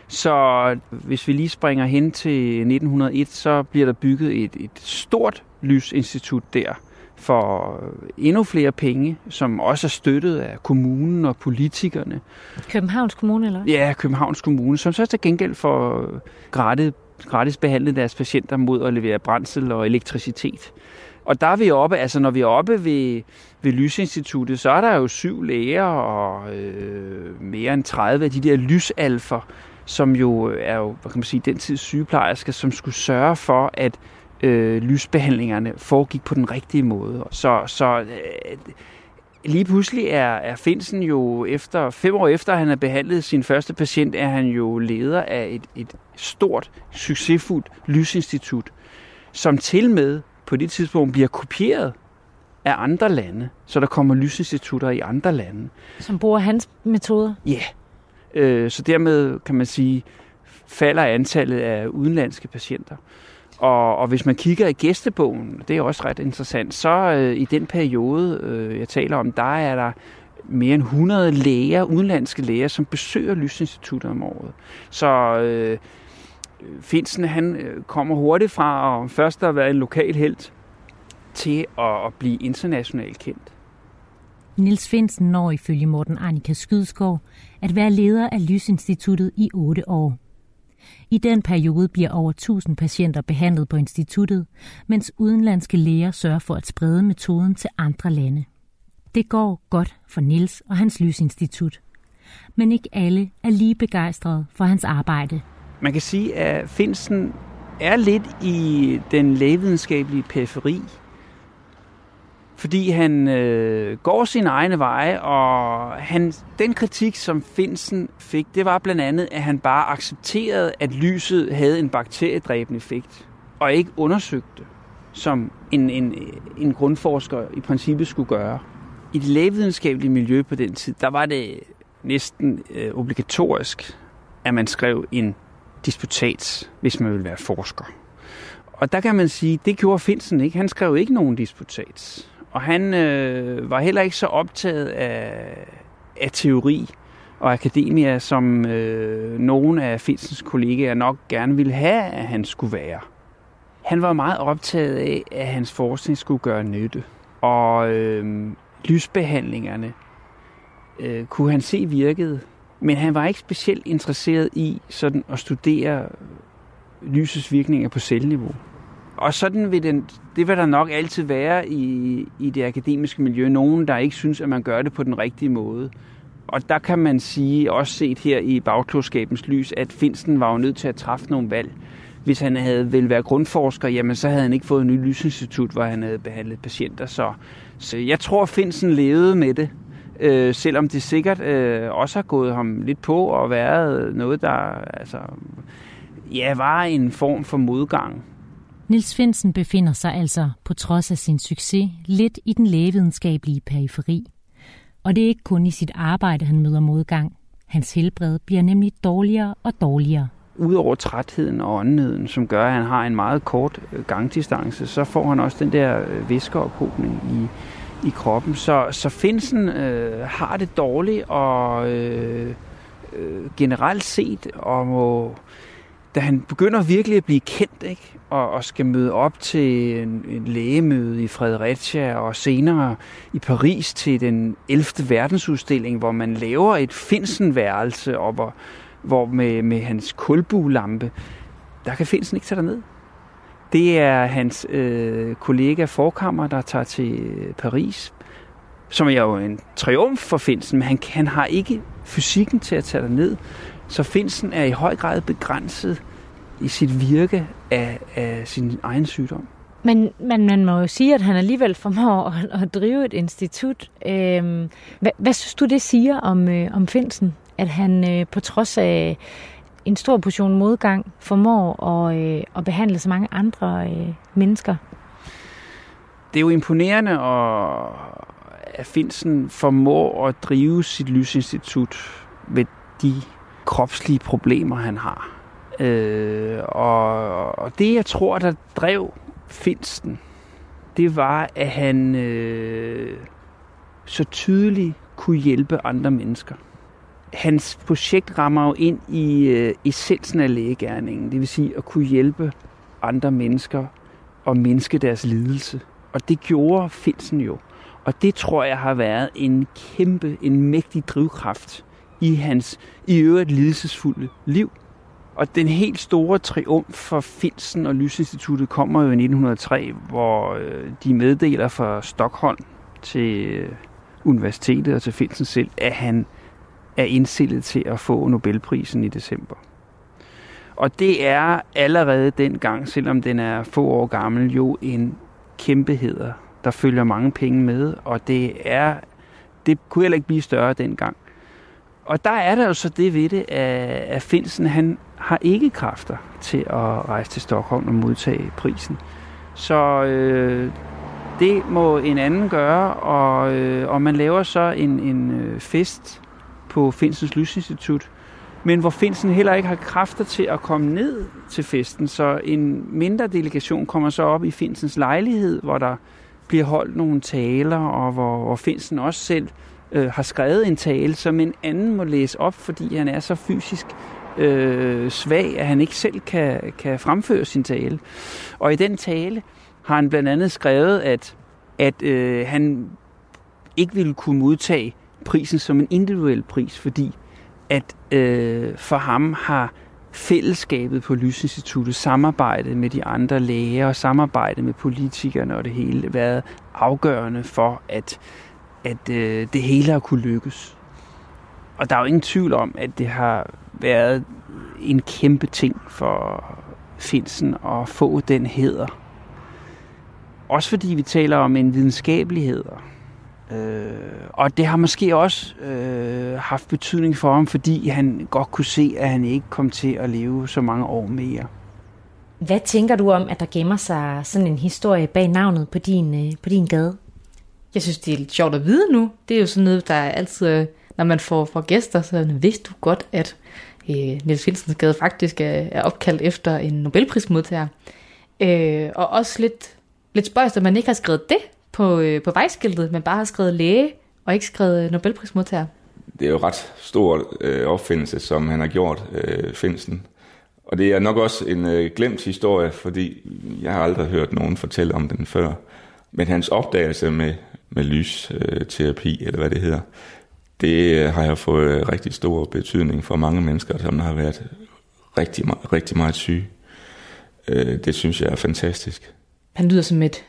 Så hvis vi lige springer hen til 1901, så bliver der bygget et, et stort lysinstitut der for endnu flere penge, som også er støttet af kommunen og politikerne. Københavns Kommune, eller Ja, Københavns Kommune, som så til gengæld for gratis, gratis behandle deres patienter mod at levere brændsel og elektricitet. Og der er vi oppe, altså når vi er oppe ved, ved Lysinstituttet, så er der jo syv læger og øh, mere end 30 af de der lysalfer, som jo øh, er jo, hvad kan man sige, den tids sygeplejersker, som skulle sørge for, at øh, lysbehandlingerne foregik på den rigtige måde. Så, så øh, lige pludselig er, er Finsen jo efter fem år efter, han har behandlet sin første patient, er han jo leder af et, et stort, succesfuldt lysinstitut, som til med på det tidspunkt bliver kopieret af andre lande, så der kommer lysinstitutter i andre lande. Som bruger hans metoder? Ja. Yeah. Øh, så dermed kan man sige, falder antallet af udenlandske patienter. Og, og hvis man kigger i gæstebogen, det er også ret interessant, så øh, i den periode, øh, jeg taler om, der er der mere end 100 læger, udenlandske læger, som besøger Lysinstituttet om året. Så øh, Øh, Finsen, han øh, kommer hurtigt fra at først at være en lokal held til at, blive internationalt kendt. Nils Finsen når ifølge Morten Annika Skydskov at være leder af Lysinstituttet i otte år. I den periode bliver over 1000 patienter behandlet på instituttet, mens udenlandske læger sørger for at sprede metoden til andre lande. Det går godt for Nils og hans lysinstitut. Men ikke alle er lige begejstrede for hans arbejde. Man kan sige, at Finsen er lidt i den lægevidenskabelige periferi fordi han øh, går sin egne veje, og han, den kritik, som Finsen fik, det var blandt andet, at han bare accepterede, at lyset havde en bakteriedræbende effekt, og ikke undersøgte, som en, en, en grundforsker i princippet skulle gøre. I det lægevidenskabelige miljø på den tid, der var det næsten øh, obligatorisk, at man skrev en disputat, hvis man vil være forsker. Og der kan man sige, det gjorde Finsen ikke. Han skrev ikke nogen disputats. Og han øh, var heller ikke så optaget af, af teori og akademia, som øh, nogle af Finsens kollegaer nok gerne ville have, at han skulle være. Han var meget optaget af, at hans forskning skulle gøre nytte. Og øh, lysbehandlingerne øh, kunne han se virkede, men han var ikke specielt interesseret i sådan at studere lysets virkninger på celleniveau. Og sådan vil den, det vil der nok altid være i, i det akademiske miljø. Nogen, der ikke synes, at man gør det på den rigtige måde. Og der kan man sige, også set her i bagklodskabens lys, at Finsten var jo nødt til at træffe nogle valg. Hvis han havde vel være grundforsker, jamen så havde han ikke fået en ny lysinstitut, hvor han havde behandlet patienter. Så, så jeg tror, Finsen levede med det. Øh, selvom det sikkert øh, også har gået ham lidt på og været noget, der altså, ja, var en form for modgang. Nils Finsen befinder sig altså, på trods af sin succes, lidt i den lægevidenskabelige periferi. Og det er ikke kun i sit arbejde, han møder modgang. Hans helbred bliver nemlig dårligere og dårligere. Udover trætheden og åndenheden, som gør, at han har en meget kort øh, gangdistance, så får han også den der øh, væskeophobning i, i kroppen. Så, så Finsen øh, har det dårligt og øh, øh, generelt set og må da han begynder virkelig at blive kendt, ikke? Og, og skal møde op til en, en lægemøde i Fredericia, og senere i Paris til den 11. verdensudstilling, hvor man laver et Finsen-værelse op, og hvor, hvor med, med hans kulbulampe, der kan Finsen ikke tage ned. Det er hans øh, kollega Forkammer, der tager til Paris, som er jo en triumf for Finsen, men han, han har ikke fysikken til at tage ned. Så Finsen er i høj grad begrænset i sit virke af, af sin egen sygdom. Men, men man må jo sige, at han alligevel formår at, at drive et institut. Øhm, hvad, hvad synes du, det siger om, øh, om Finsen? At han øh, på trods af en stor portion modgang formår at, øh, at behandle så mange andre øh, mennesker? Det er jo imponerende, og at Finsen formår at drive sit lysinstitut ved de kropslige problemer, han har. Øh, og, og det, jeg tror, der drev Finsten, det var, at han øh, så tydeligt kunne hjælpe andre mennesker. Hans projekt rammer jo ind i øh, essensen af lægegærningen, det vil sige at kunne hjælpe andre mennesker og mindske deres lidelse. Og det gjorde Finsen jo. Og det tror jeg har været en kæmpe, en mægtig drivkraft i hans i øvrigt lidelsesfulde liv. Og den helt store triumf for Finsen og Lysinstituttet kommer jo i 1903, hvor øh, de meddeler fra Stockholm til øh, universitetet og til Finsen selv, at han er indstillet til at få Nobelprisen i december. Og det er allerede dengang, selvom den er få år gammel, jo en kæmpeheder. Der følger mange penge med, og det er det kunne heller ikke blive større dengang. Og der er der jo så det ved det, at Finsen han har ikke kræfter til at rejse til Stockholm og modtage prisen. Så øh, det må en anden gøre, og, øh, og man laver så en, en øh, fest på Finsens Lysinstitut, men hvor Finsen heller ikke har kræfter til at komme ned til festen, så en mindre delegation kommer så op i Finsens lejlighed, hvor der bliver holdt nogle taler, og hvor, hvor Finsen også selv øh, har skrevet en tale, som en anden må læse op, fordi han er så fysisk øh, svag, at han ikke selv kan, kan fremføre sin tale. Og i den tale har han blandt andet skrevet, at, at øh, han ikke ville kunne modtage prisen som en individuel pris, fordi at øh, for ham har fællesskabet på Lysinstituttet, samarbejdet med de andre læger og samarbejdet med politikerne og det hele været afgørende for, at, at øh, det hele har kunne lykkes. Og der er jo ingen tvivl om, at det har været en kæmpe ting for Finsen at få den heder. Også fordi vi taler om en videnskabelighed. Øh, og det har måske også øh, haft betydning for ham, fordi han godt kunne se, at han ikke kom til at leve så mange år mere. Hvad tænker du om, at der gemmer sig sådan en historie bag navnet på din, øh, på din gade? Jeg synes, det er lidt sjovt at vide nu. Det er jo sådan noget, der er altid, når man får, får gæster, så vidste du godt, at øh, Niels Finsens gade faktisk er, er opkaldt efter en Nobelprismodtager. Øh, og også lidt, lidt spøjst, at man ikke har skrevet det på, øh, på vejskiltet, men bare har skrevet læge og ikke skrevet Nobelprismodtager. Det er jo ret stor øh, opfindelse, som han har gjort, øh, Finsen. Og det er nok også en øh, glemt historie, fordi jeg har aldrig hørt nogen fortælle om den før. Men hans opdagelse med, med lysterapi, øh, eller hvad det hedder, det øh, har jeg fået øh, rigtig stor betydning for mange mennesker, som har været rigtig, rigtig meget syge. Øh, det synes jeg er fantastisk. Han lyder som et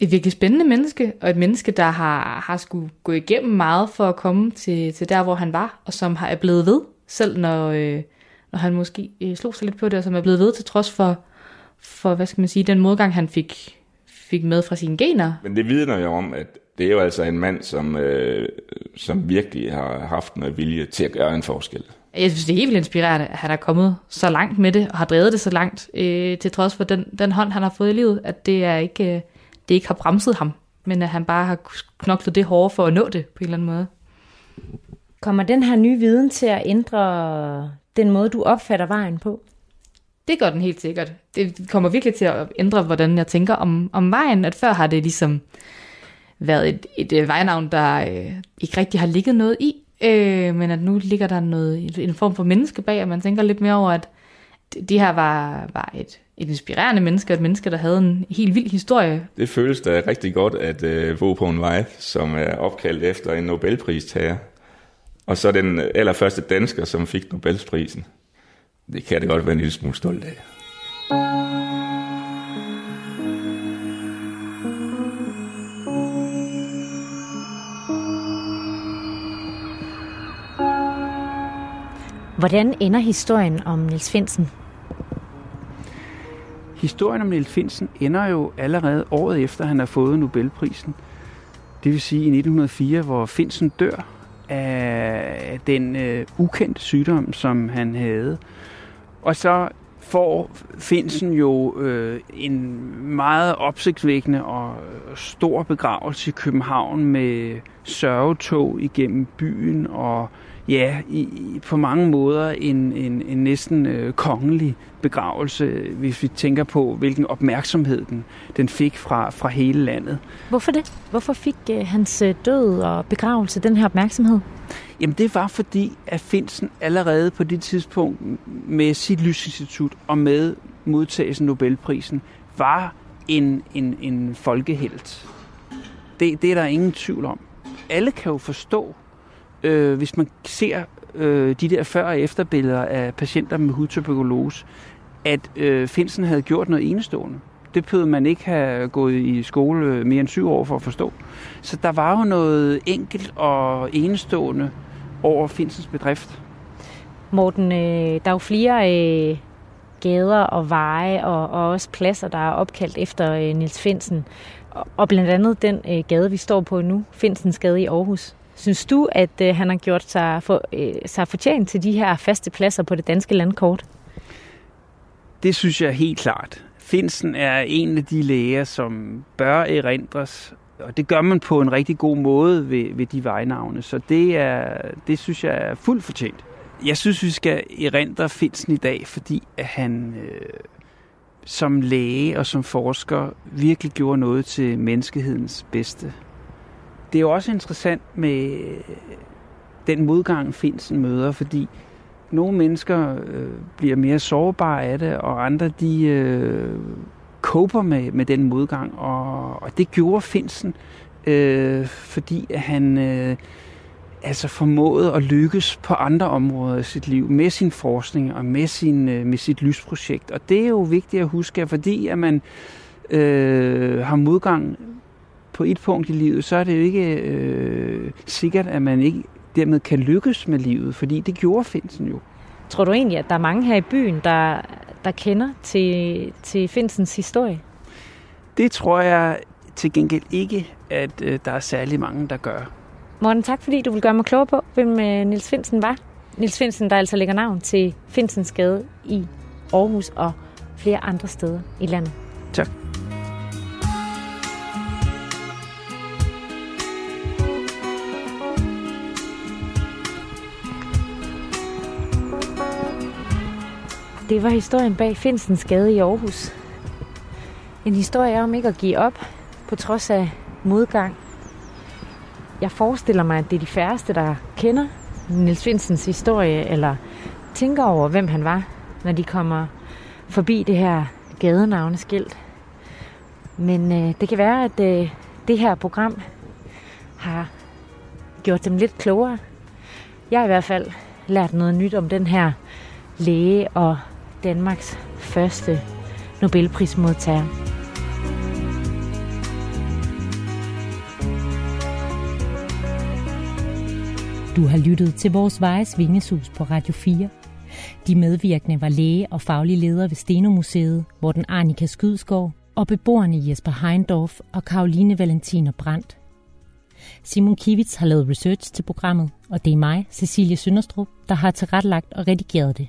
et virkelig spændende menneske, og et menneske, der har, har skulle gå igennem meget for at komme til, til der, hvor han var, og som har er blevet ved, selv når, øh, når han måske øh, slog sig lidt på det, og som er blevet ved til trods for, for hvad skal man sige, den modgang, han fik, fik med fra sine gener. Men det vidner jo om, at det er jo altså en mand, som, øh, som virkelig har haft noget vilje til at gøre en forskel. Jeg synes, det er helt vildt inspirerende, at han er kommet så langt med det, og har drevet det så langt, øh, til trods for den, den hånd, han har fået i livet, at det er ikke... Øh, det ikke har bremset ham, men at han bare har knoklet det hårde for at nå det på en eller anden måde. Kommer den her nye viden til at ændre den måde, du opfatter vejen på? Det gør den helt sikkert. Det kommer virkelig til at ændre, hvordan jeg tænker om, om vejen. At før har det ligesom været et, et, et vejnavn, der øh, ikke rigtig har ligget noget i. Øh, men at nu ligger der noget, en form for menneske bag, og man tænker lidt mere over, at, det, det her var, var et, et inspirerende menneske, et menneske, der havde en helt vild historie. Det føles da rigtig godt at øh, bo på en vej, som er opkaldt efter en Nobelpristager. Og så den allerførste dansker, som fik Nobelsprisen. Det kan det godt være en lille smule stolt af. Hvordan ender historien om Niels Finsen? Historien om Niels Finsen ender jo allerede året efter, han har fået Nobelprisen. Det vil sige i 1904, hvor Finsen dør af den øh, ukendte sygdom, som han havde. Og så får Finsen jo øh, en meget opsigtsvækkende og øh, stor begravelse i København med sørgetog igennem byen og ja, i, på mange måder en, en, en næsten øh, kongelig begravelse, hvis vi tænker på, hvilken opmærksomhed den, den fik fra, fra hele landet. Hvorfor det? Hvorfor fik øh, hans øh, død og begravelse den her opmærksomhed? Jamen det var fordi, at Finsen allerede på det tidspunkt med sit lysinstitut og med modtagelsen Nobelprisen var en, en, en folkehelt. Det, det er der ingen tvivl om. Alle kan jo forstå, øh, hvis man ser øh, de der før- og efterbilleder af patienter med hudtuberkulose, at øh, Finsen havde gjort noget enestående. Det behøvede man ikke have gået i skole øh, mere end syv år for at forstå. Så der var jo noget enkelt og enestående over Finsens bedrift. Morten, øh, der er jo flere øh, gader og veje og, og også pladser, der er opkaldt efter øh, Nils Finsen. Og, og blandt andet den øh, gade, vi står på nu, Finsens Gade i Aarhus. Synes du, at øh, han har gjort sig, for, øh, sig fortjent til de her faste pladser på det danske landkort? Det synes jeg helt klart. Finsen er en af de læger, som bør erindres, og det gør man på en rigtig god måde ved, ved de vejnavne. Så det, er, det synes jeg er fuldt fortjent. Jeg synes, vi skal erindre Finsen i dag, fordi at han øh, som læge og som forsker virkelig gjorde noget til menneskehedens bedste. Det er jo også interessant med øh, den modgang, Finsen møder, fordi nogle mennesker øh, bliver mere sårbare af det, og andre de øh, koper med, med den modgang, og, og det gjorde Finsen, øh, fordi han øh, altså formåede at lykkes på andre områder i sit liv, med sin forskning og med, sin, øh, med sit lysprojekt. Og det er jo vigtigt at huske, fordi at man øh, har modgang på et punkt i livet, så er det jo ikke øh, sikkert, at man ikke dermed kan lykkes med livet, fordi det gjorde Finsen jo. Tror du egentlig, at der er mange her i byen, der, der kender til, til Finsens historie? Det tror jeg til gengæld ikke, at øh, der er særlig mange, der gør. Morten, tak fordi du vil gøre mig klogere på, hvem øh, Nils Finsen var. Nils Finsen, der altså lægger navn til Finsens Gade i Aarhus og flere andre steder i landet. Tak. Det var historien bag Finsens Gade i Aarhus. En historie om ikke at give op, på trods af modgang. Jeg forestiller mig, at det er de færreste, der kender Nils Finsens historie, eller tænker over, hvem han var, når de kommer forbi det her gadenavneskilt. Men øh, det kan være, at øh, det her program har gjort dem lidt klogere. Jeg har i hvert fald lært noget nyt om den her læge og Danmarks første Nobelprismodtager. Du har lyttet til vores Vejes Vingesus på Radio 4. De medvirkende var læge og faglig leder ved Stenomuseet, hvor den Arnika Skydskov, og beboerne Jesper Heindorf og Karoline Valentiner Brandt. Simon Kivitz har lavet research til programmet, og det er mig, Cecilie Sønderstrup, der har tilrettelagt og redigeret det.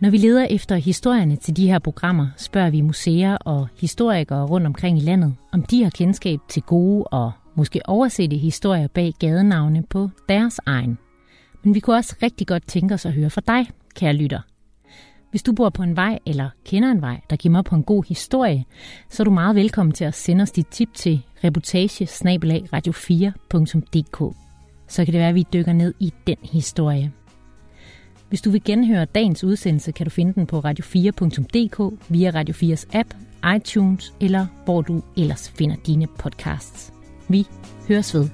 Når vi leder efter historierne til de her programmer, spørger vi museer og historikere rundt omkring i landet, om de har kendskab til gode og måske oversette historier bag gadenavne på deres egen. Men vi kunne også rigtig godt tænke os at høre fra dig, kære lytter. Hvis du bor på en vej eller kender en vej, der giver mig på en god historie, så er du meget velkommen til at sende os dit tip til reportage radio4.dk. Så kan det være, at vi dykker ned i den historie. Hvis du vil genhøre dagens udsendelse, kan du finde den på radio4.dk via Radio 4's app, iTunes eller hvor du ellers finder dine podcasts. Vi høres ved.